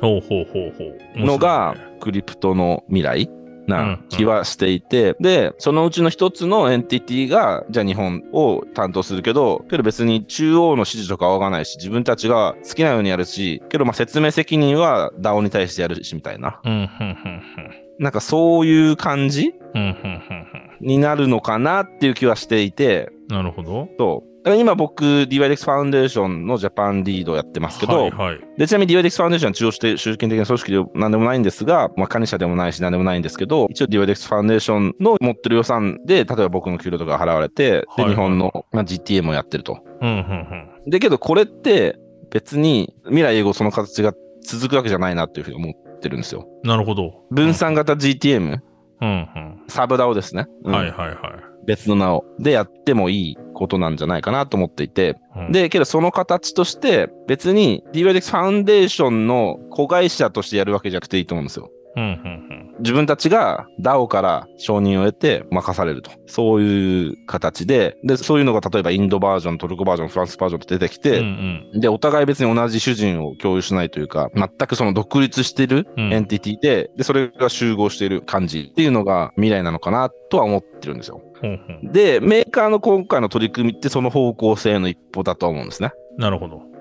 ほうほうほうほう。のがクリプトの未来うんな気はしていて、で、そのうちの一つのエンティティが、じゃあ日本を担当するけど、けど別に中央の指示とか仰がないし、自分たちが好きなようにやるし、けどまあ説明責任は DAO に対してやるしみたいな。うんうんうんなんかそういう感じ？うん。うんうんうんになるのかなっていう気はしていて、うん。なるほど。そう。だから今僕、DYDX ファウンデーションのジャパンリードをやってますけど、はいはい。で、ちなみに DYDX ファウンデーションは中央して集権的な組織でなんでもないんですが、まあ、管理者でもないし何でもないんですけど、一応 DYDX ファウンデーションの持ってる予算で、例えば僕の給料とか払われて、はいはいで、日本の、まあ、GTM をやってると。うんうんうん。で、けどこれって別に未来永劫その形が続くわけじゃないなっていうふうに思ってるんですよ。なるほど。分散型 GTM、うんうん。サブダオですね。うんはいはいはい。別の名を。でやってもいいことなんじゃないかなと思っていて、うん、で、けどその形として別に DYDX ファウンデーションの子会社としてやるわけじゃなくていいと思うんですよ。うんうん自分たちが DAO から承認を得て任されると。そういう形で、で、そういうのが例えばインドバージョン、トルコバージョン、フランスバージョンと出てきうん。て、うんで、お互い別に同じ主人を共有しないというか、全くその独立してるうんエンティティで、で、それが集合している感じっていうのが未来なのかなとは思ってるんですよ。で、メーカーの今回の取り組みってその方向性の一歩だと思うんですね。なるほど。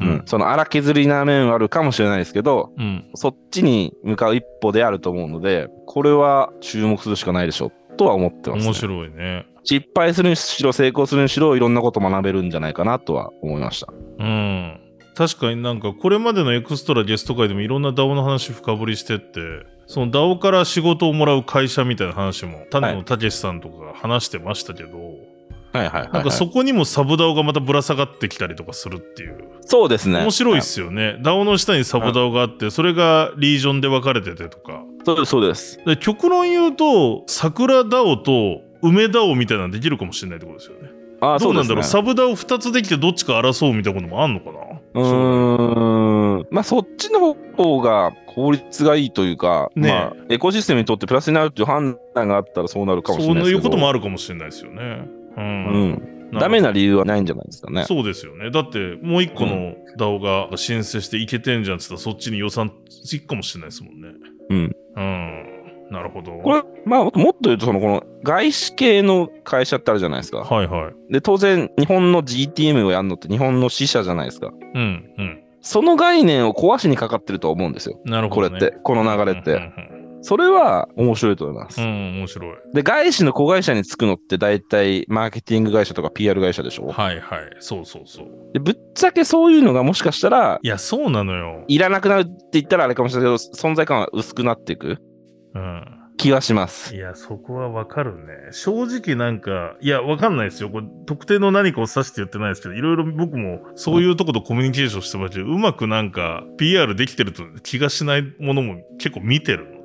うん。その荒削りな面はあるかもしれないですけど、うん。そっちに向かう一歩であると思うので、これは注目するしかないでしょとは思ってます、ね。面白いね。失敗するにしろ成功するにしろいろんなこと学べるんじゃないかなとは思いました。うん。確かになんかこれまでのエクストラゲスト会でもいろんな DAO の話深掘りしてって、その DAO から仕事をもらう会社みたいな話も、種野武さんとかが話してましたけど、はいはいはい、なんかそこにもサブ DAO がまたぶら下がってきたりとかするっていう。そうですね。面白いっすよね。DAO の下にサブ DAO があって、それがリージョンで分かれててとか。そうです、そうです。で極論言うと、桜 DAO と梅 DAO みたいなのできるかもしれないってことですよね。ああ、どうなんだろう、そサブ DAO2 つできてどっちか争うみたいなこともあんのかな？うん。まあそっちの方が効率がいいというか、ねえまあエコシステムにとってプラスになるっていう判断があったらそうなるかもしれそうないですけど。いうこともあるかもしれないですよね。うん。うん。ダメな理由はないんじゃないですかね。そうですよね。だって、もう一個の DAO が申請していけてんじゃんって言ったら、そっちに予算つくかもしれないですもんね。うん。うん。なるほど。これ、まあ、もっと言うと、その、この、外資系の会社ってあるじゃないですか。はいはい。で、当然、日本の GTM をやるのって日本の支社じゃないですか。うん、うん。その概念を壊しにかかってると思うんですよ。なるほど、ね。これって、この流れって。うんうんうんそれは面白いと思います。うん、面白い。で、外資の子会社につくのって大体マーケティング会社とか PR 会社でしょ？はいはい。そうそうそう。でぶっちゃけそういうのがもしかしたら、いや、そうなのよ。いらなくなるって言ったらあれかもしれないけど、存在感は薄くなっていくうん。気はします。いや、そこはわかるね。正直なんか、いや、わかんないですよ。これ、特定の何かを指して言ってないですけど、いろいろ僕もそういうとことコミュニケーションしてまして、うまくなんか、PR できてると気がしないものも結構見てるので。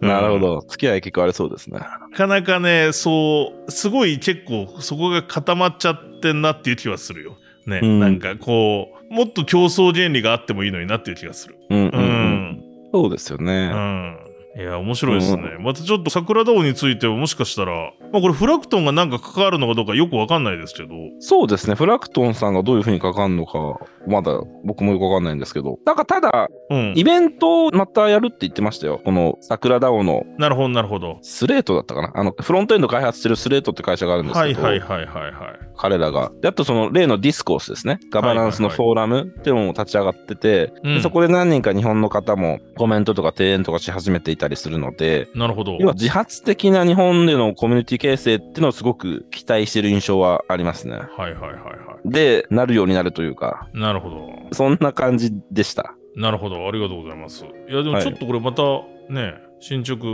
なるほうん。ど。付き合い結構ありそうですね。なかなかね、そう、すごい結構そこが固まっちゃってんなっていう気はするよ。ね、うんなんかこう、もっと競争原理があってもいいのになっていう気がする。ううんうんうん。そうですようね。ん。いや、面白いですね。またちょっと桜ダオについてはもしかしたら、まあこれフラクトンがなんか関わるのかどうかよくわかんないですけど、そうですね。フラクトンさんがどういうふうにかかるのか、まだ僕もよくわかんないんですけど。なんかただ、うんイ。ベントをまたやるって言ってましたよ。この桜 DAO のなるほど、なるほど。スレートだったかな？あの、フロントエンド開発してるスレートって会社があるんですはいけど、はいはいはいはい。彼らが。であとその例のディスコースですね。ガバナンスのフォーラムっていうのも立ち上がってて、うんでそこで何人か日本の方もコメントとか提言とかし始めていたりするので、なるほど。今自発的な日本でのコミュニティ形成っていうのをすごく期待してる印象はありますね。はいはいはいはで、なるようになるというか、い。なるほど。そんな感じでした。なるほど。ありがとうございます。いや、でもちょっとこれまたね、進捗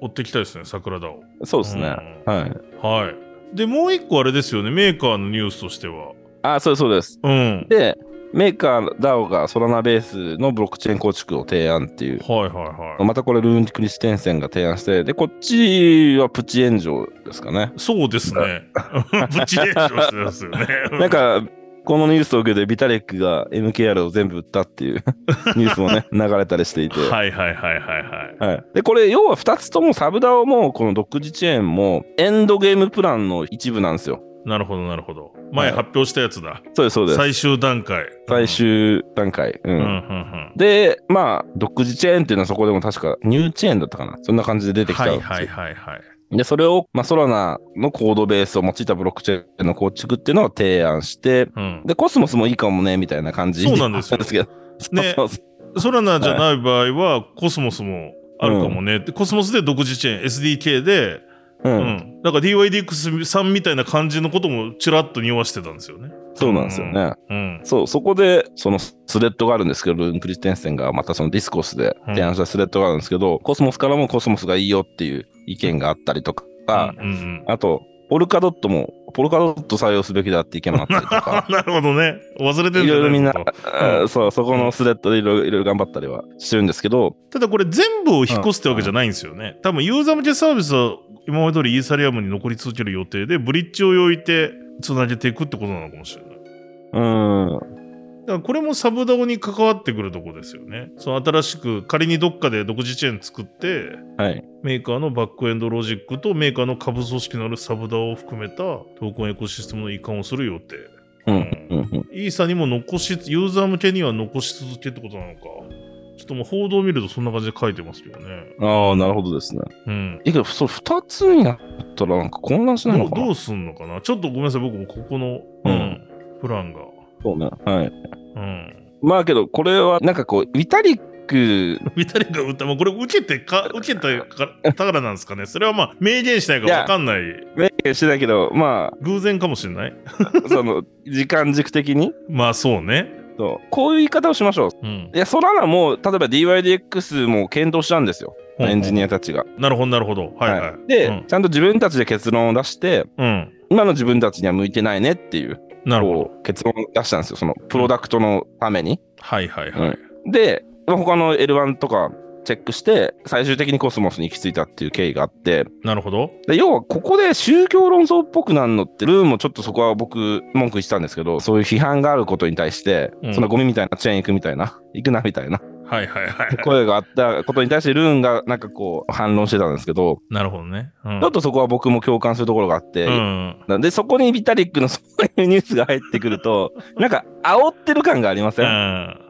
追っていきたいですね、桜ダオ。そうですね。うんはい。はい。で、もう一個あれですよね、メーカーのニュースとしては。あ、そうですそうです。うん。で、メーカー DAO がソラナベースのブロックチェーン構築を提案っていう。はいはいはい。またこれルーン・クリステンセンが提案して、で、こっちはプチ炎上ですかね。そうですね。プチ炎上してますよね。なんか、このニュースを受けてビタレックが MKR を全部売ったっていう ニュースもね、流れたりしていて。はいはいはいはいはい。はい、で、これ、要は2つともサブダオも、この独自チェーンも、エンドゲームプランの一部なんですよ。なるほどなるほど。前発表したやつだ。そうです、そうです。最終段階。最終段階。うん。うん。うんうんで、まあ、独自チェーンっていうのはそこでも確か、ニューチェーンだったかな。そんな感じで出てきたんですよ。はいはいはいはい。で、それを、まあ、ソラナのコードベースを用いたブロックチェーンの構築っていうのを提案して、うん。で、コスモスもいいかもね、みたいな感じそうなんですよけど。ねそうそうソラナじゃない場合は、コスモスもあるかもねコスモスで独自チェーン、SDK で、う。うんん。だから DYDX さんみたいな感じのこともちらっと匂わしてたんですよね。そうなんですよね。うん。そう、そこで、そのスレッドがあるんですけど、ルーン・クリステンセンがまたそのディスコースで提案したスレッドがあるんですけど、コスモスからもコスモスがいいよっていう意見があったりとか、うんうんあと、ポルカドットも、ポルカドット採用すべきだって意見もあったりとか、なるほどね。忘れてるんいろいろみんな、とあーそう、そこのスレッドでいろいろ頑張ったりはしてるんですけど、ただこれ全部を引っ越すってわけじゃないんですよね。多分ユーザー向けサービスは今まで通りイーサリアムに残り続ける予定で、ブリッジを置いてつなげていくってことなのかもしれない。うーん、だからこれもサブダオに関わってくるとこですよね。その新しく仮にどっかで独自チェーン作って、はい。メーカーのバックエンドロジックとメーカーの下部組織のある SubDAO を含めたトークンエコシステムの移管をする予定。うん。イーサにも残し、ユーザー向けには残し続けってことなのか。ちょっともう報道を見るとそんな感じで書いてますけどね。ああ、なるほどですね。うん。いいけど、そう、二つになったらなんか混乱しないのかな？どうどうすんのかな？ちょっとごめんなさい、僕もここの、ううんん、プランが。そうね。はい。うん。まあけど、これはなんかこう、ビタリック、ビタリックが打った、まあ、これ受けてか、受けたかからなんですかね？それはまあ、明言しないからわかんない。明言してないけど、ま偶然かもしれない？あ、その、時間軸的に、まあ、そうね。そうこういう言い方をしましょう。うん。いや、ソラナも、例えば DYDX も検討したんですよ。エンジニアたちが。なるほど、なるほど。はいはい。で、うんちゃんと自分たちで結論を出して、うん。今の自分たちには向いてないねっていう、なるほど。結論を出したんですよ。その、プロダクトのために。はいはいはい。で、まあ他の L1 とかチェックして、最終的にコスモスに行き着いたっていう経緯があって、なるほど。で要はここで宗教論争っぽくなるのって、ルーンもちょっとそこは僕、文句言ってたんですけど、そういう批判があることに対して、うんそんなゴミみたいなチェーン行くみたいな、行くなみたいなはいはいはい。声があったことに対して、ルーンがなんかこう反論してたんですけど、なるほどね。うんちょっとそこは僕も共感するところがあって、うん。でそこにビタリックのそういうニュースが入ってくると、なんか煽ってる感がありません、うん。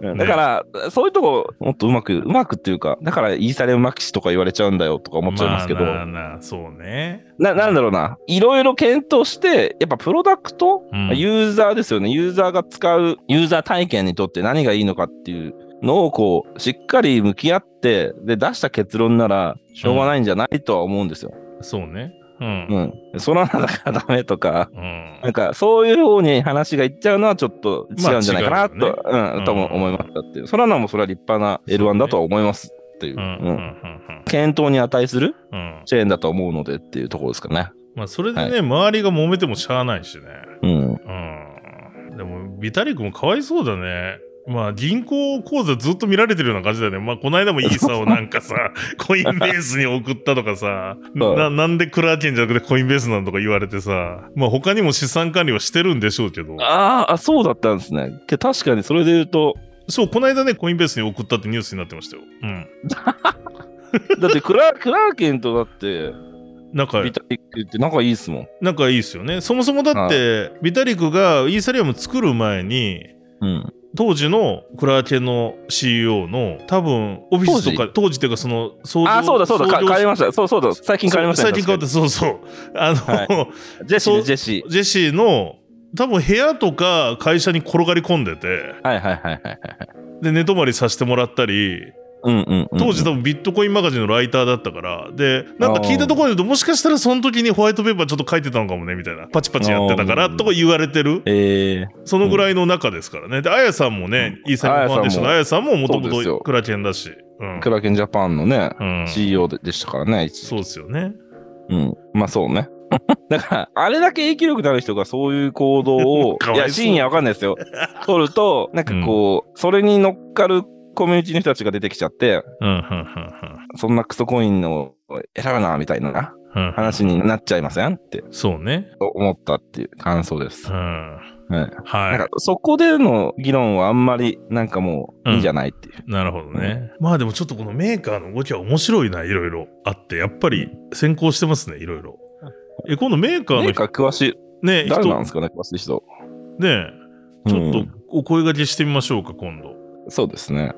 うんだから、そういうとこ、もっとうまく、うまくっていうか、だからイーサレムマキシとか言われちゃうんだよとか思っちゃいますけど、まあなあそうね。な、なんだろうな。いろいろ検討して、やっぱプロダクト、うんユーザーですよね。ユーザーが使う、ユーザー体験にとって何がいいのかっていうのをこう、しっかり向き合って、で、出した結論なら、しょうがないんじゃない？とは思うんですよ。そうね。うん。うん。その穴だからダメとか、うん。なんか、そういう方に話がいっちゃうのはちょっと違うんじゃないかなと、まあ違ううん、とも思いましたっていう。そらなもそれは立派な L1 だとは思いますっていう。うん。うん。うんうん。検討に値する。チェーンだと思うのでっていうところですかね。まあ、それでね、周りが揉めてもしゃあないしね。うん。うん。でも、ビタリックもかわいそうだね。まあ、銀行口座ずっと見られてるような感じだよね。まあ、この間もイーサを なんかさ、コインベースに送ったとかさ、ななんでクラーケンじゃなくてコインベースなんとか言われてさ、まあ、他にも資産管理はしてるんでしょうけど、あーあ、そうだったんですね。け確かにそれで言うと、そう、この間ね、コインベースに送ったってニュースになってましたよ。うん。だってクラクラーケンとだって、なんか、ビタリックって仲いいっすもん。仲いいですよね。そもそもだって、ビタリックがイーサリアム作る前に、うん。当時のクラーケンの CEO の多分オフィスとか当時？っていうかその創業あ、そうだそうだ、変わりました。そうそうだ、最近変わりましたね。最近変わってそうそうあの、はジェシーね、ジェシジェシーの多分部屋とか会社に転がり込んでてー。はいはいはいはいはい。で寝泊まりさせてもらったり。当時多分ビットコインマガジンのライターだったから。でなんか聞いたところに言うともしかしたらその時にホワイトペーパーちょっと書いてたのかもねみたいな。パチパチやってたからとか言われてる。えー、そのぐらいの中ですからね。であやさんもねイーサリアムファンデーションのあやさんももともとクラケンだし。うん。クラーケンジャパンのね、うん。CEO ででしたからね、そうですよね。うん。まあそうね。だから、あれだけ影響力のある人がそういう行動を いや、真意はわかんないですよ。取ると、なんかこう、それに乗っかるコミュニティの人たちが出てきちゃって、うん、うん、そんなクソコインを選ぶな、みたいなうん、うん。話になっちゃいません？ってそうね。思ったっていう感想ですう。ん。はい。はなんか、そこでの議論はあんまり、なんかもう、いいんじゃないっていう。い。なるほどね。まあでもちょっとこのメーカーの動きは面白いな、いろいろあって。やっぱり先行してますね、いろいろ。え、今度メーカーのなんか詳しい、ね、人誰なんですかね、詳しい人。ね、ちょっとうんお声掛けしてみましょうか、今度。そうですね。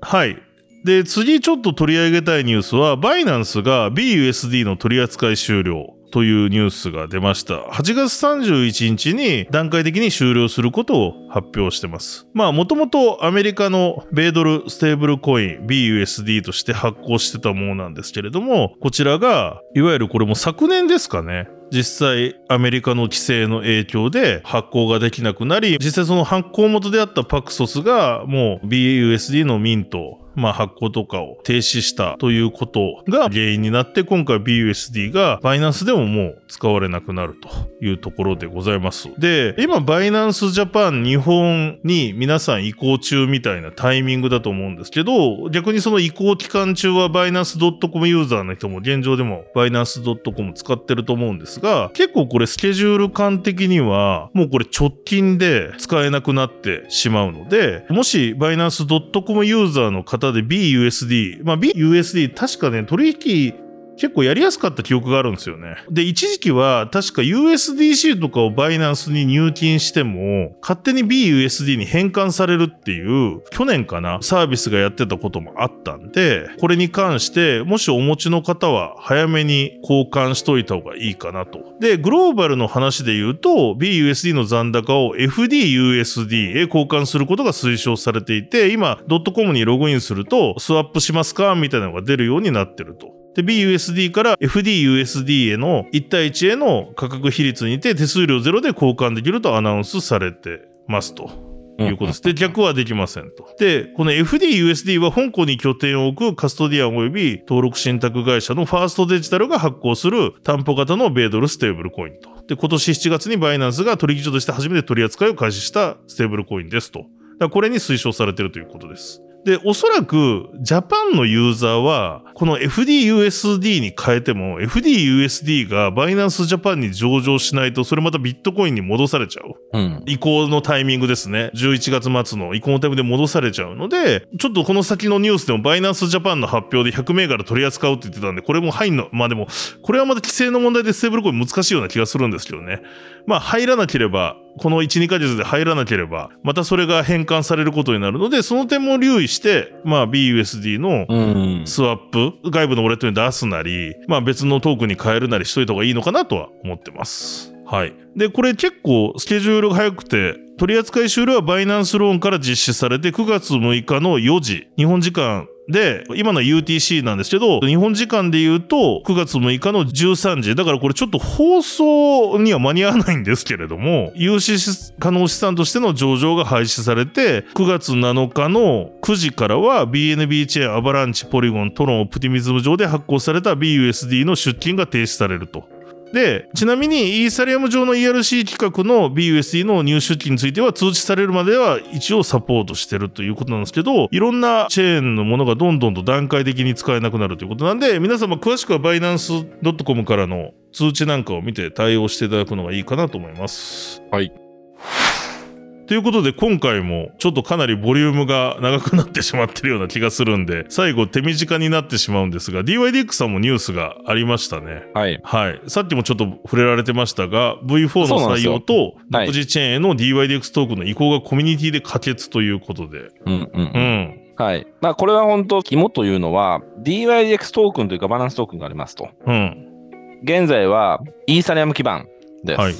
はい。で、次ちょっと取り上げたいニュースは、バイナンスが BUSD の取り扱い終了というニュースが出ました。8月31日に段階的に終了することを発表してます。まあ、もともとアメリカの米ドルステーブルコイン BUSD として発行してたものなんですけれども、こちらが、いわゆるこれも昨年ですかね。実際アメリカの規制の影響で発行ができなくなり実際その発行元であったパクソスがもう BUSD のミントまあ発行とかを停止したということが原因になって今回 BUSD がバイナンスでももう使われなくなるというところでございます。で、今バイナンスジャパン日本に皆さん移行中みたいなタイミングだと思うんですけど逆にその移行期間中はバイナンス .com ユーザーの人も現状でもバイナンス .com 使ってると思うんですが結構これスケジュール感的にはもうこれ直近で使えなくなってしまうのでもしバイナンス .com ユーザーの方で BUSD まあ BUSD 確かね取引結構やりやすかった記憶があるんですよね。で、一時期は確か USDC とかをバイナンスに入金しても、勝手に BUSD に変換されるっていう、去年かな、サービスがやってたこともあったんで、これに関して、もしお持ちの方は早めに交換しといた方がいいかなと。で、グローバルの話で言うと、BUSD の残高を FDUSD へ交換することが推奨されていて、今、ドットコムにログインすると、スワップしますかみたいなのが出るようになってると。で、BUSD から FDUSD への1対1への価格比率にて手数料ゼロで交換できるとアナウンスされてますと。いうことです。で、逆はできませんと。で、この FDUSD は香港に拠点を置くカストディアン及び登録信託会社のファーストデジタルが発行する担保型の米ドルステーブルコインと。で、今年7月にバイナンスが取引所として初めて取り扱いを開始したステーブルコインですと。だこれに推奨されているということです。で、おそらく、ジャパンのユーザーは、この FDUSD に変えても、FDUSD がバイナンスジャパンに上場しないと、それまたビットコインに戻されちゃう。うん。移行のタイミングですね。11月末の移行のタイミングで戻されちゃうので、ちょっとこの先のニュースでもバイナンスジャパンの発表で100銘柄取り扱うって言ってたんで、これも入んの、まあでも、これはまた規制の問題でステーブルコイン難しいような気がするんですけどね。まあ入らなければ、この1、2ヶ月で入らなければ、またそれが変換されることになるので、その点も留意して、まあ BUSD のうん。スワップ、外部のウォレットに出すなり、まあ別のトークンに変えるなりしといた方がいいのかなとは思ってます。はい。で、これ結構スケジュールが早くて、取扱い終了はバイナンスローンから実施されて9月6日の4時、日本時間で、今のは UTC なんですけど、日本時間で言うと9月6日の13時、だからこれちょっと放送には間に合わないんですけれども、有資可能資産としての上場が廃止されて、9月7日の9時からは BNB チェーン、アバランチ、ポリゴン、トロン、オプティミズム上で発行された BUSD の出金が停止されると。で、ちなみにイーサリアム上の ERC 企画の BUSD の入出金については通知されるまでは一応サポートしてるということなんですけど、いろんなチェーンのものがどんどんと段階的に使えなくなるということなんで、皆様詳しくはバイナンス .com からの通知なんかを見て対応していただくのがいいかなと思います。はい。ということで今回もちょっとかなりボリュームが長くなってしまってるような気がするんで、最後手短になってしまうんですが、DYDX さんもニュースがありましたね。はい。はい。さっきもちょっと触れられてましたが、V4 の採用とはい独自チェーンへの DYDX トークンの移行がコミュニティで可決ということで。うんうんう。ん。はい。まあ、これは本当、肝というのは、DYDX トークンというかバランストークンがありますと。うん。現在は、イーサリアム基盤です。はい。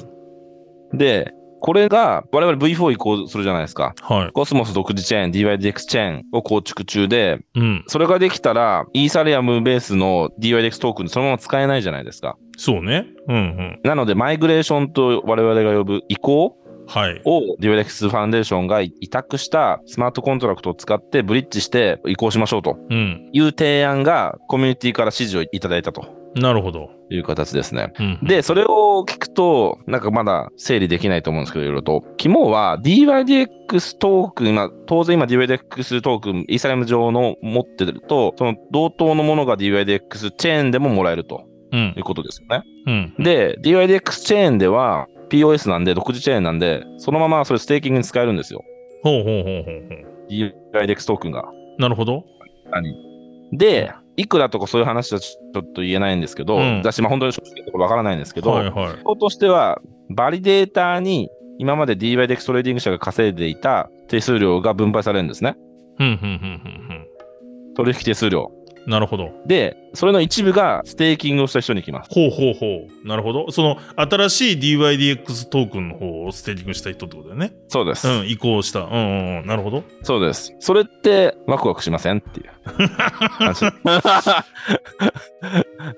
で、これが、我々 V4 移行するじゃないですか。はい。コスモス独自チェーン、DYDX チェーンを構築中で、うん。それができたら、イーサリアムベースの DYDX トークンそのまま使えないじゃないですか。そうね。うんうん。なので、マイグレーションと我々が呼ぶ移行はい。を DYDX ファンデーションが委託したスマートコントラクトを使ってブリッジして移行しましょうとうん。いう提案がコミュニティから支持をいただいたとなるほど。いう形ですね。うん。で、それを聞くと、なんかまだ整理できないと思うんですけど、いろいろと。肝は DYDX トークン、まあ、当然今 DYDX トークン、イーサリアム上の持ってると、その同等のものが DYDX チェーンでももらえるとうんいう。ことですよね。うん。で、DYDX チェーンでは PoS なんで、独自チェーンなんで、そのままそれステーキングに使えるんですよ。ほうほうほうほうほう。DYDX トークンが。なるほど。で、いくらとかそういう話はちょっと言えないんですけど、うん私、まあ本当に正直なところわからないんですけど、はいはい。方としては、バリデーターに今まで DYDX トレーディング社が稼いでいた手数料が分配されるんですね。取引手数料。うん。なるほど。で、それの一部がステーキングをした人に行きます。ほうほうほう。なるほど。その、新しい DYDX トークンの方をステーキングした人ってことだよね。そうです。うん、移行した。うんうんうん。なるほど。そうです。それってワクワクしませんっていう話。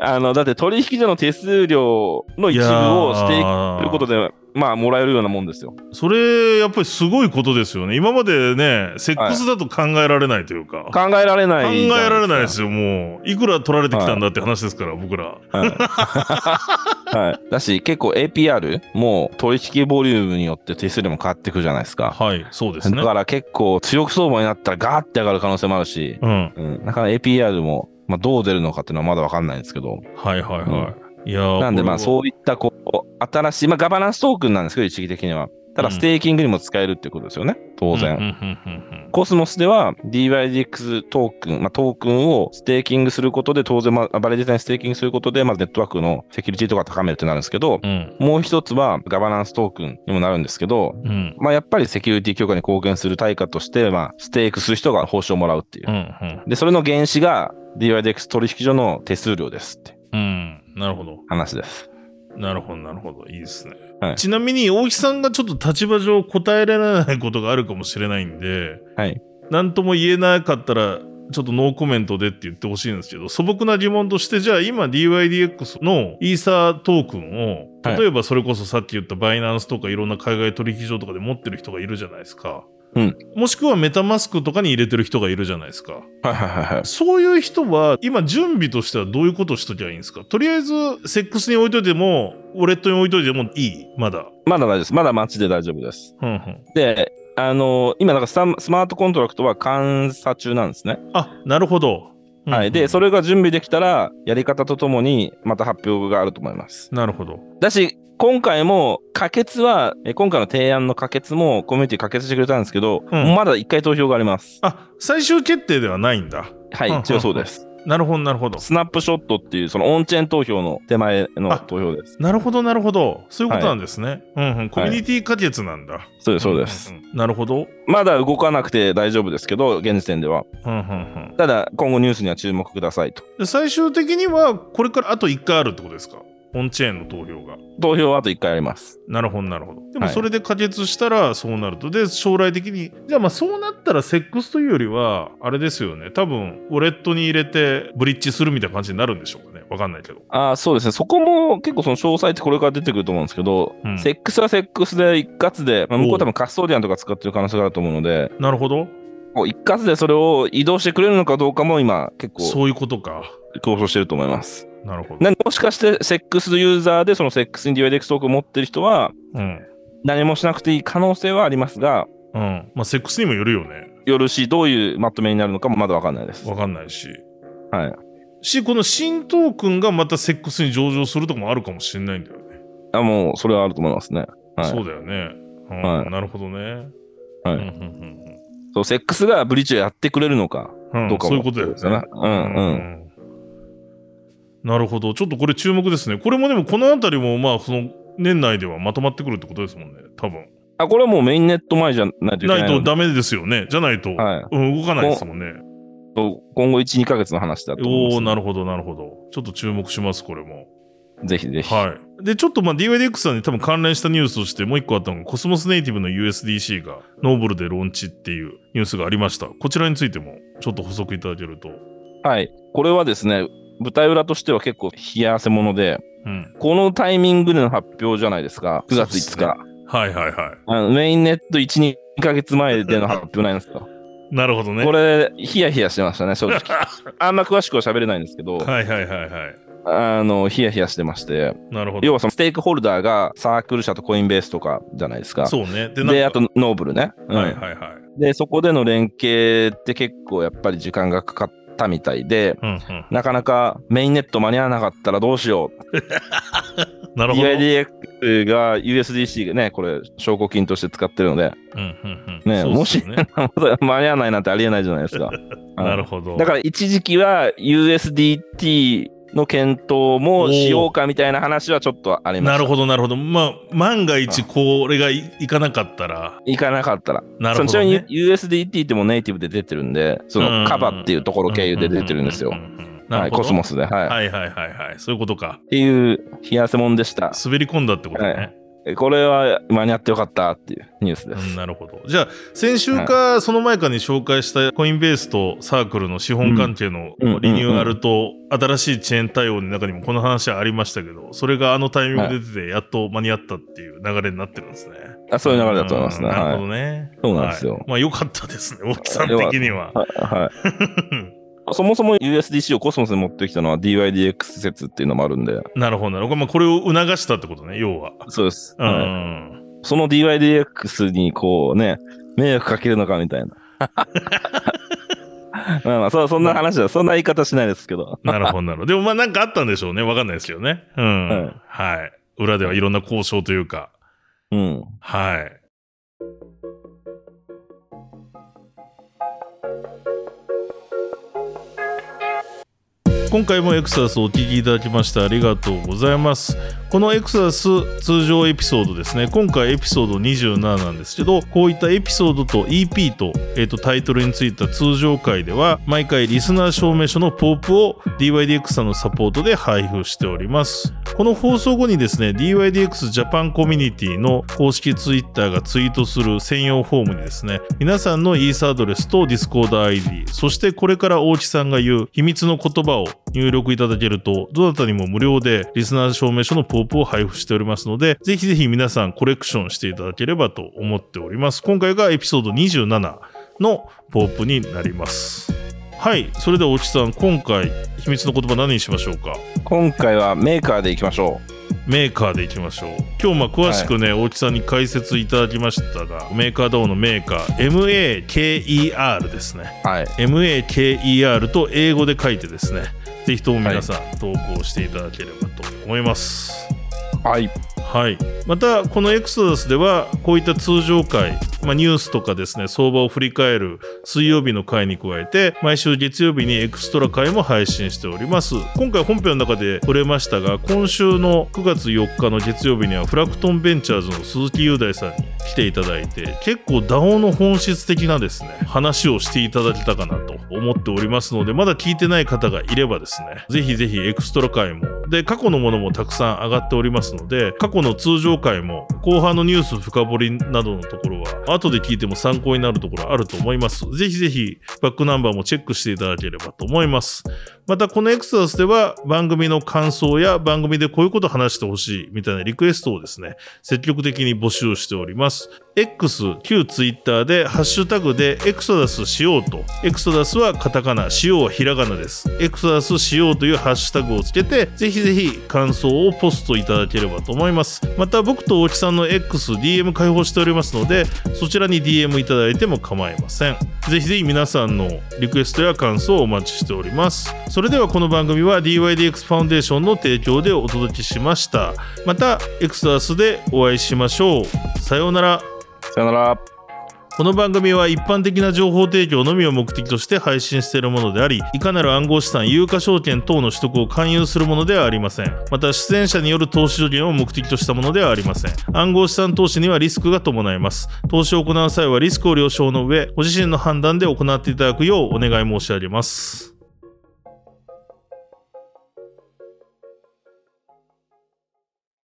あの、だって取引所の手数料の一部をステーキングすることで、まあ、もらえるようなもんですよ。それ、やっぱりすごいことですよね。今までね、セックスだと考えられないというか。考えられない考えられないですよ、もう。いくら取られてきたんだって話ですから、僕ら。はい。はい。だし、結構 APR も取引ボリュームによって手数料も変わってくるじゃないですか。はい、そうですねだ。から結構強気相場になったらガーって上がる可能性もあるし、うん。うん。なかなか APR も、まあ、どう出るのかっていうのはまだわかんないんですけど。はいはいはい。いやーなんでまあこそういったこう、新しい、まあガバナンストークンなんですけど、一時的には。ただうんステーキングにも使えるってことですよね。当然。コスモスでは DYDX トークン、まあ、トークンをステーキングすることで、当然、まあ、バリデータにステーキングすることで、まあ、ネットワークのセキュリティとか高めるってなるんですけど、うん。もう一つはガバナンストークンにもなるんですけど、うん。まあ、やっぱりセキュリティ強化に貢献する対価として、まあ、ステークする人が報酬をもらうっていうう。ん。で、それの原資が DYDX 取引所の手数料ですってうん。うん。なるほど。話です。なるほど、なるほど。いいですね。はいちなみに、大木さんがちょっと立場上答えられないことがあるかもしれないんで、はい。なんとも言えなかったら、ちょっとノーコメントでって言ってほしいんですけど、素朴な疑問として、じゃあ今 DYDX のイーサートークンを、はい例えばそれこそさっき言ったバイナンスとかいろんな海外取引所とかで持ってる人がいるじゃないですか。うんもしくはメタマスクとかに入れてる人がいるじゃないですか。はいはいはいはい。そういう人は、今準備としてはどういうことをしときゃいいんですか？とりあえず、セックスに置いといても、ウォレットに置いといてもいい？まだ。まだ大丈夫です。まだ待ちで大丈夫です。うんうん。で、あの今、なんかスマートコントラクトは監査中なんですね。あ、なるほど。はい。で、それ。れが準備できたら、やり方とともに、また発表があると思います。なるほど。だし、今回も、可決は、え今回の提案の可決も、コミュニティ可決してくれたんですけど、うんまだ一回投票があります。あ、最終決定ではないんだ。はい、うん一応そうです。なるほど、なるほど。スナップショットっていう、そのオンチェーン投票の手前のあ投票です。なるほど、なるほど。そういうことなんですね。うんうん。コミュニティ可決なんだ。そうです、そうです。んんうんなるほど。まだ動かなくて大丈夫ですけど、現時点では。うんうんうんただ、今後ニュースには注目くださいと。で最終的には、これからあと1回あるってことですか？オンチェーンの投票が。投票はあと1回あります。なるほど、なるほど。でもはいそれで可決したらそうなると。で、将来的に、じゃあまあそうなったらセックスというよりは、あれですよね。多分、ウォレットに入れてブリッジするみたいな感じになるんでしょうかね。わかんないけど。ああ、そうですね。そこも結構その詳細ってこれから出てくると思うんですけど、うんセックスはセックスで一括で、まあ、向こうは多分カストーディアンとか使ってる可能性があると思うので、なるほど。一括でそれを移動してくれるのかどうかも今結構そういうことか。交渉してると思います。なるほど。なもしかしてセックスユーザーでそのセックスに DYDX トークンを持ってる人はうん。何もしなくていい可能性はありますが、うん。まあ、セックスにもよるよね。よるし、どういうまとめになるのかもまだわかんないです。わかんないし。はい。し、この新トークンがまたセックスに上場するとかもあるかもしれないんだよね。あもう、それはあると思いますね。はい。そうだよね。うんはいなるほどね。はいうんうんそう、セックスがブリッジをやってくれるのか。うんうんどうかもそういうことだよね。うんうんなるほど。ちょっとこれ注目ですね。これもでもこのあたりもまあその年内ではまとまってくるってことですもんね。多分。あ、これはもうメインネット前じゃないといけなの？で。ないいとダメですよね。じゃないと、はい。うん、動かないですもんね。今後1、2ヶ月の話だと思います、おおなるほど、なるほど。ちょっと注目します、これも。ぜひぜひ。はい。で、ちょっとまあ DYDX さんに多分関連したニュースとしてもう一個あったのが、コスモスネイティブの USDC がノーブルでローンチっていうニュースがありました。こちらについてもちょっと補足いただけると。はい。これはですね、舞台裏としては結構冷や汗もので、うん。このタイミングでの発表じゃないですか。9月5日。はいはいはあのメインネット1、2ヶ月前での発表なんですよ。い。なるほどね。これ、ヒヤヒヤしてましたね、正直。あんま詳しくは喋れないんですけど、はいはいはいはい。あの、ヒヤヒヤしてまして、なるほど。要はそのステークホルダーがサークル社とコインベースとかじゃないですか。そうね。で、で、あとノーブルね。うんはいはいはい。で、そこでの連携って結構やっぱり時間がかかったみたいで、うんうん。なかなかメインネット間に合わなかったらどうしよう。なるほど。DIDX が USDC がね、これ証拠金として使ってるので、うんうんうん。ねそうっすよね。間に合わないなんてありえないじゃないですか。なるほど。だから一時期は USDT の検討もしようかみたいな話はちょっとありました。なるほどなるほど。まあ、万が一これがいいかなかったら、いかなかったら。なるほど、ね。ちなみに USDT ってもネイティブで出てるんで、そうんのカバっていうところ経由で出てるんですよはい。コスモスで。はい。はいはいはいはい。そういうことか。っていう冷やせもんでした。滑り込んだってことね。はいこれは間に合ってよかったっていうニュースです。うん、なるほど。じゃあ、先週か、その前かに紹介したコインベースとサークルの資本関係のうんリニューアルと新しいチェーン対応の中にもこの話はありましたけど、それがあのタイミングで出て、やっと間に合ったっていう流れになってるんですね。あそういう流れだと思いますね。うんなるほはい。どね。そうなんですよはいまあ、良かったですね、大木さん的には。はいはい そもそも USDC をコスモスに持ってきたのは DYDX 説っていうのもあるんで。なるほどなるほど。まあ、これを促したってことね、要は。そうです。うん。はいその DYDX にこうね、迷惑かけるのかみたいな。まあまあ、そそんな話だ。そんな言い方しないですけど。なるほど、なるほど。でもまあなんかあったんでしょうね。わかんないですけどね。うん。はいはい。裏ではいろんな交渉というか。うん。はい。今回もエクサスをお聞きいただきましてありがとうございます。このエクサス通常エピソードですね。今回エピソード27なんですけど、こういったエピソードと EP と,、えーとタイトルについた通常回では、毎回リスナー証明書のポープを DYDX さんのサポートで配布しております。この放送後にですね、DYDX ジャパンコミュニティの公式ツイッターがツイートする専用フォームにですね、皆さんのイーサアドレスと Discord ID、そしてこれから大木さんが言う秘密の言葉を入力いただけると、どなたにも無料でリスナー証明書のポープを配布しておりますので、ぜひぜひ皆さんコレクションしていただければと思っております。今回がエピソード27のポープになります。はい、それでは大木さん、今回秘密の言葉何にしましょうか？今回はメーカーでいきましょメーカーでいきましょう今日まあ詳しくね、大木さんに解説いただきましたがメーカー DAO のメーカー？MAKER ですねう。はい。MAKER と英語で書いてですねぜひとも皆さん投稿していただければと思います。はい。はい、またこのエクソダスではこういった通常回、まあ、ニュースとかですね相場を振り返る水曜日の回に加えて毎週月曜日にエクストラ回も配信しております。今回本編の中で触れましたが今週の9月4日の月曜日にはフラクトンベンチャーズの鈴木雄大さんに来ていただいて、結構 DAO の本質的なですね、話をしていただけたかなと思っておりますので、まだ聞いてない方がいればですね、ぜひぜひエクストラ回も、で、過去のものもたくさん上がっておりますので、過去の通常回も、後半のニュース深掘りなどのところは、後で聞いても参考になるところあると思います。ぜひぜひ、バックナンバーもチェックしていただければと思います。またこのエクサダスでは番組の感想や番組でこういうこと話してほしいみたいなリクエストをですね、積極的に募集しております。X、旧 Twitter でハッシュタグでエクソダスしようと。エクソダスはカタカナ、しようはひらがなです。エクソダスしようというハッシュタグをつけて、ぜひぜひ感想をポストいただければと思います。また僕と大木さんの X、DM 開放しておりますので、そちらに DM いただいても構いません。ぜひぜひ皆さんのリクエストや感想をお待ちしております。それではこの番組は DYDX ファウンデーションの提供でお届けしました。また、エクソダスでお会いしましょう。さようなら。さよなら。この番組は一般的な情報提供のみを目的として配信しているものであり、いかなる暗号資産、有価証券等の取得を勧誘するものではありません。また、出演者による投資助言を目的としたものではありません。暗号資産投資にはリスクが伴います。投資を行う際はリスクを了承の上、ご自身の判断で行っていただくようお願い申し上げます。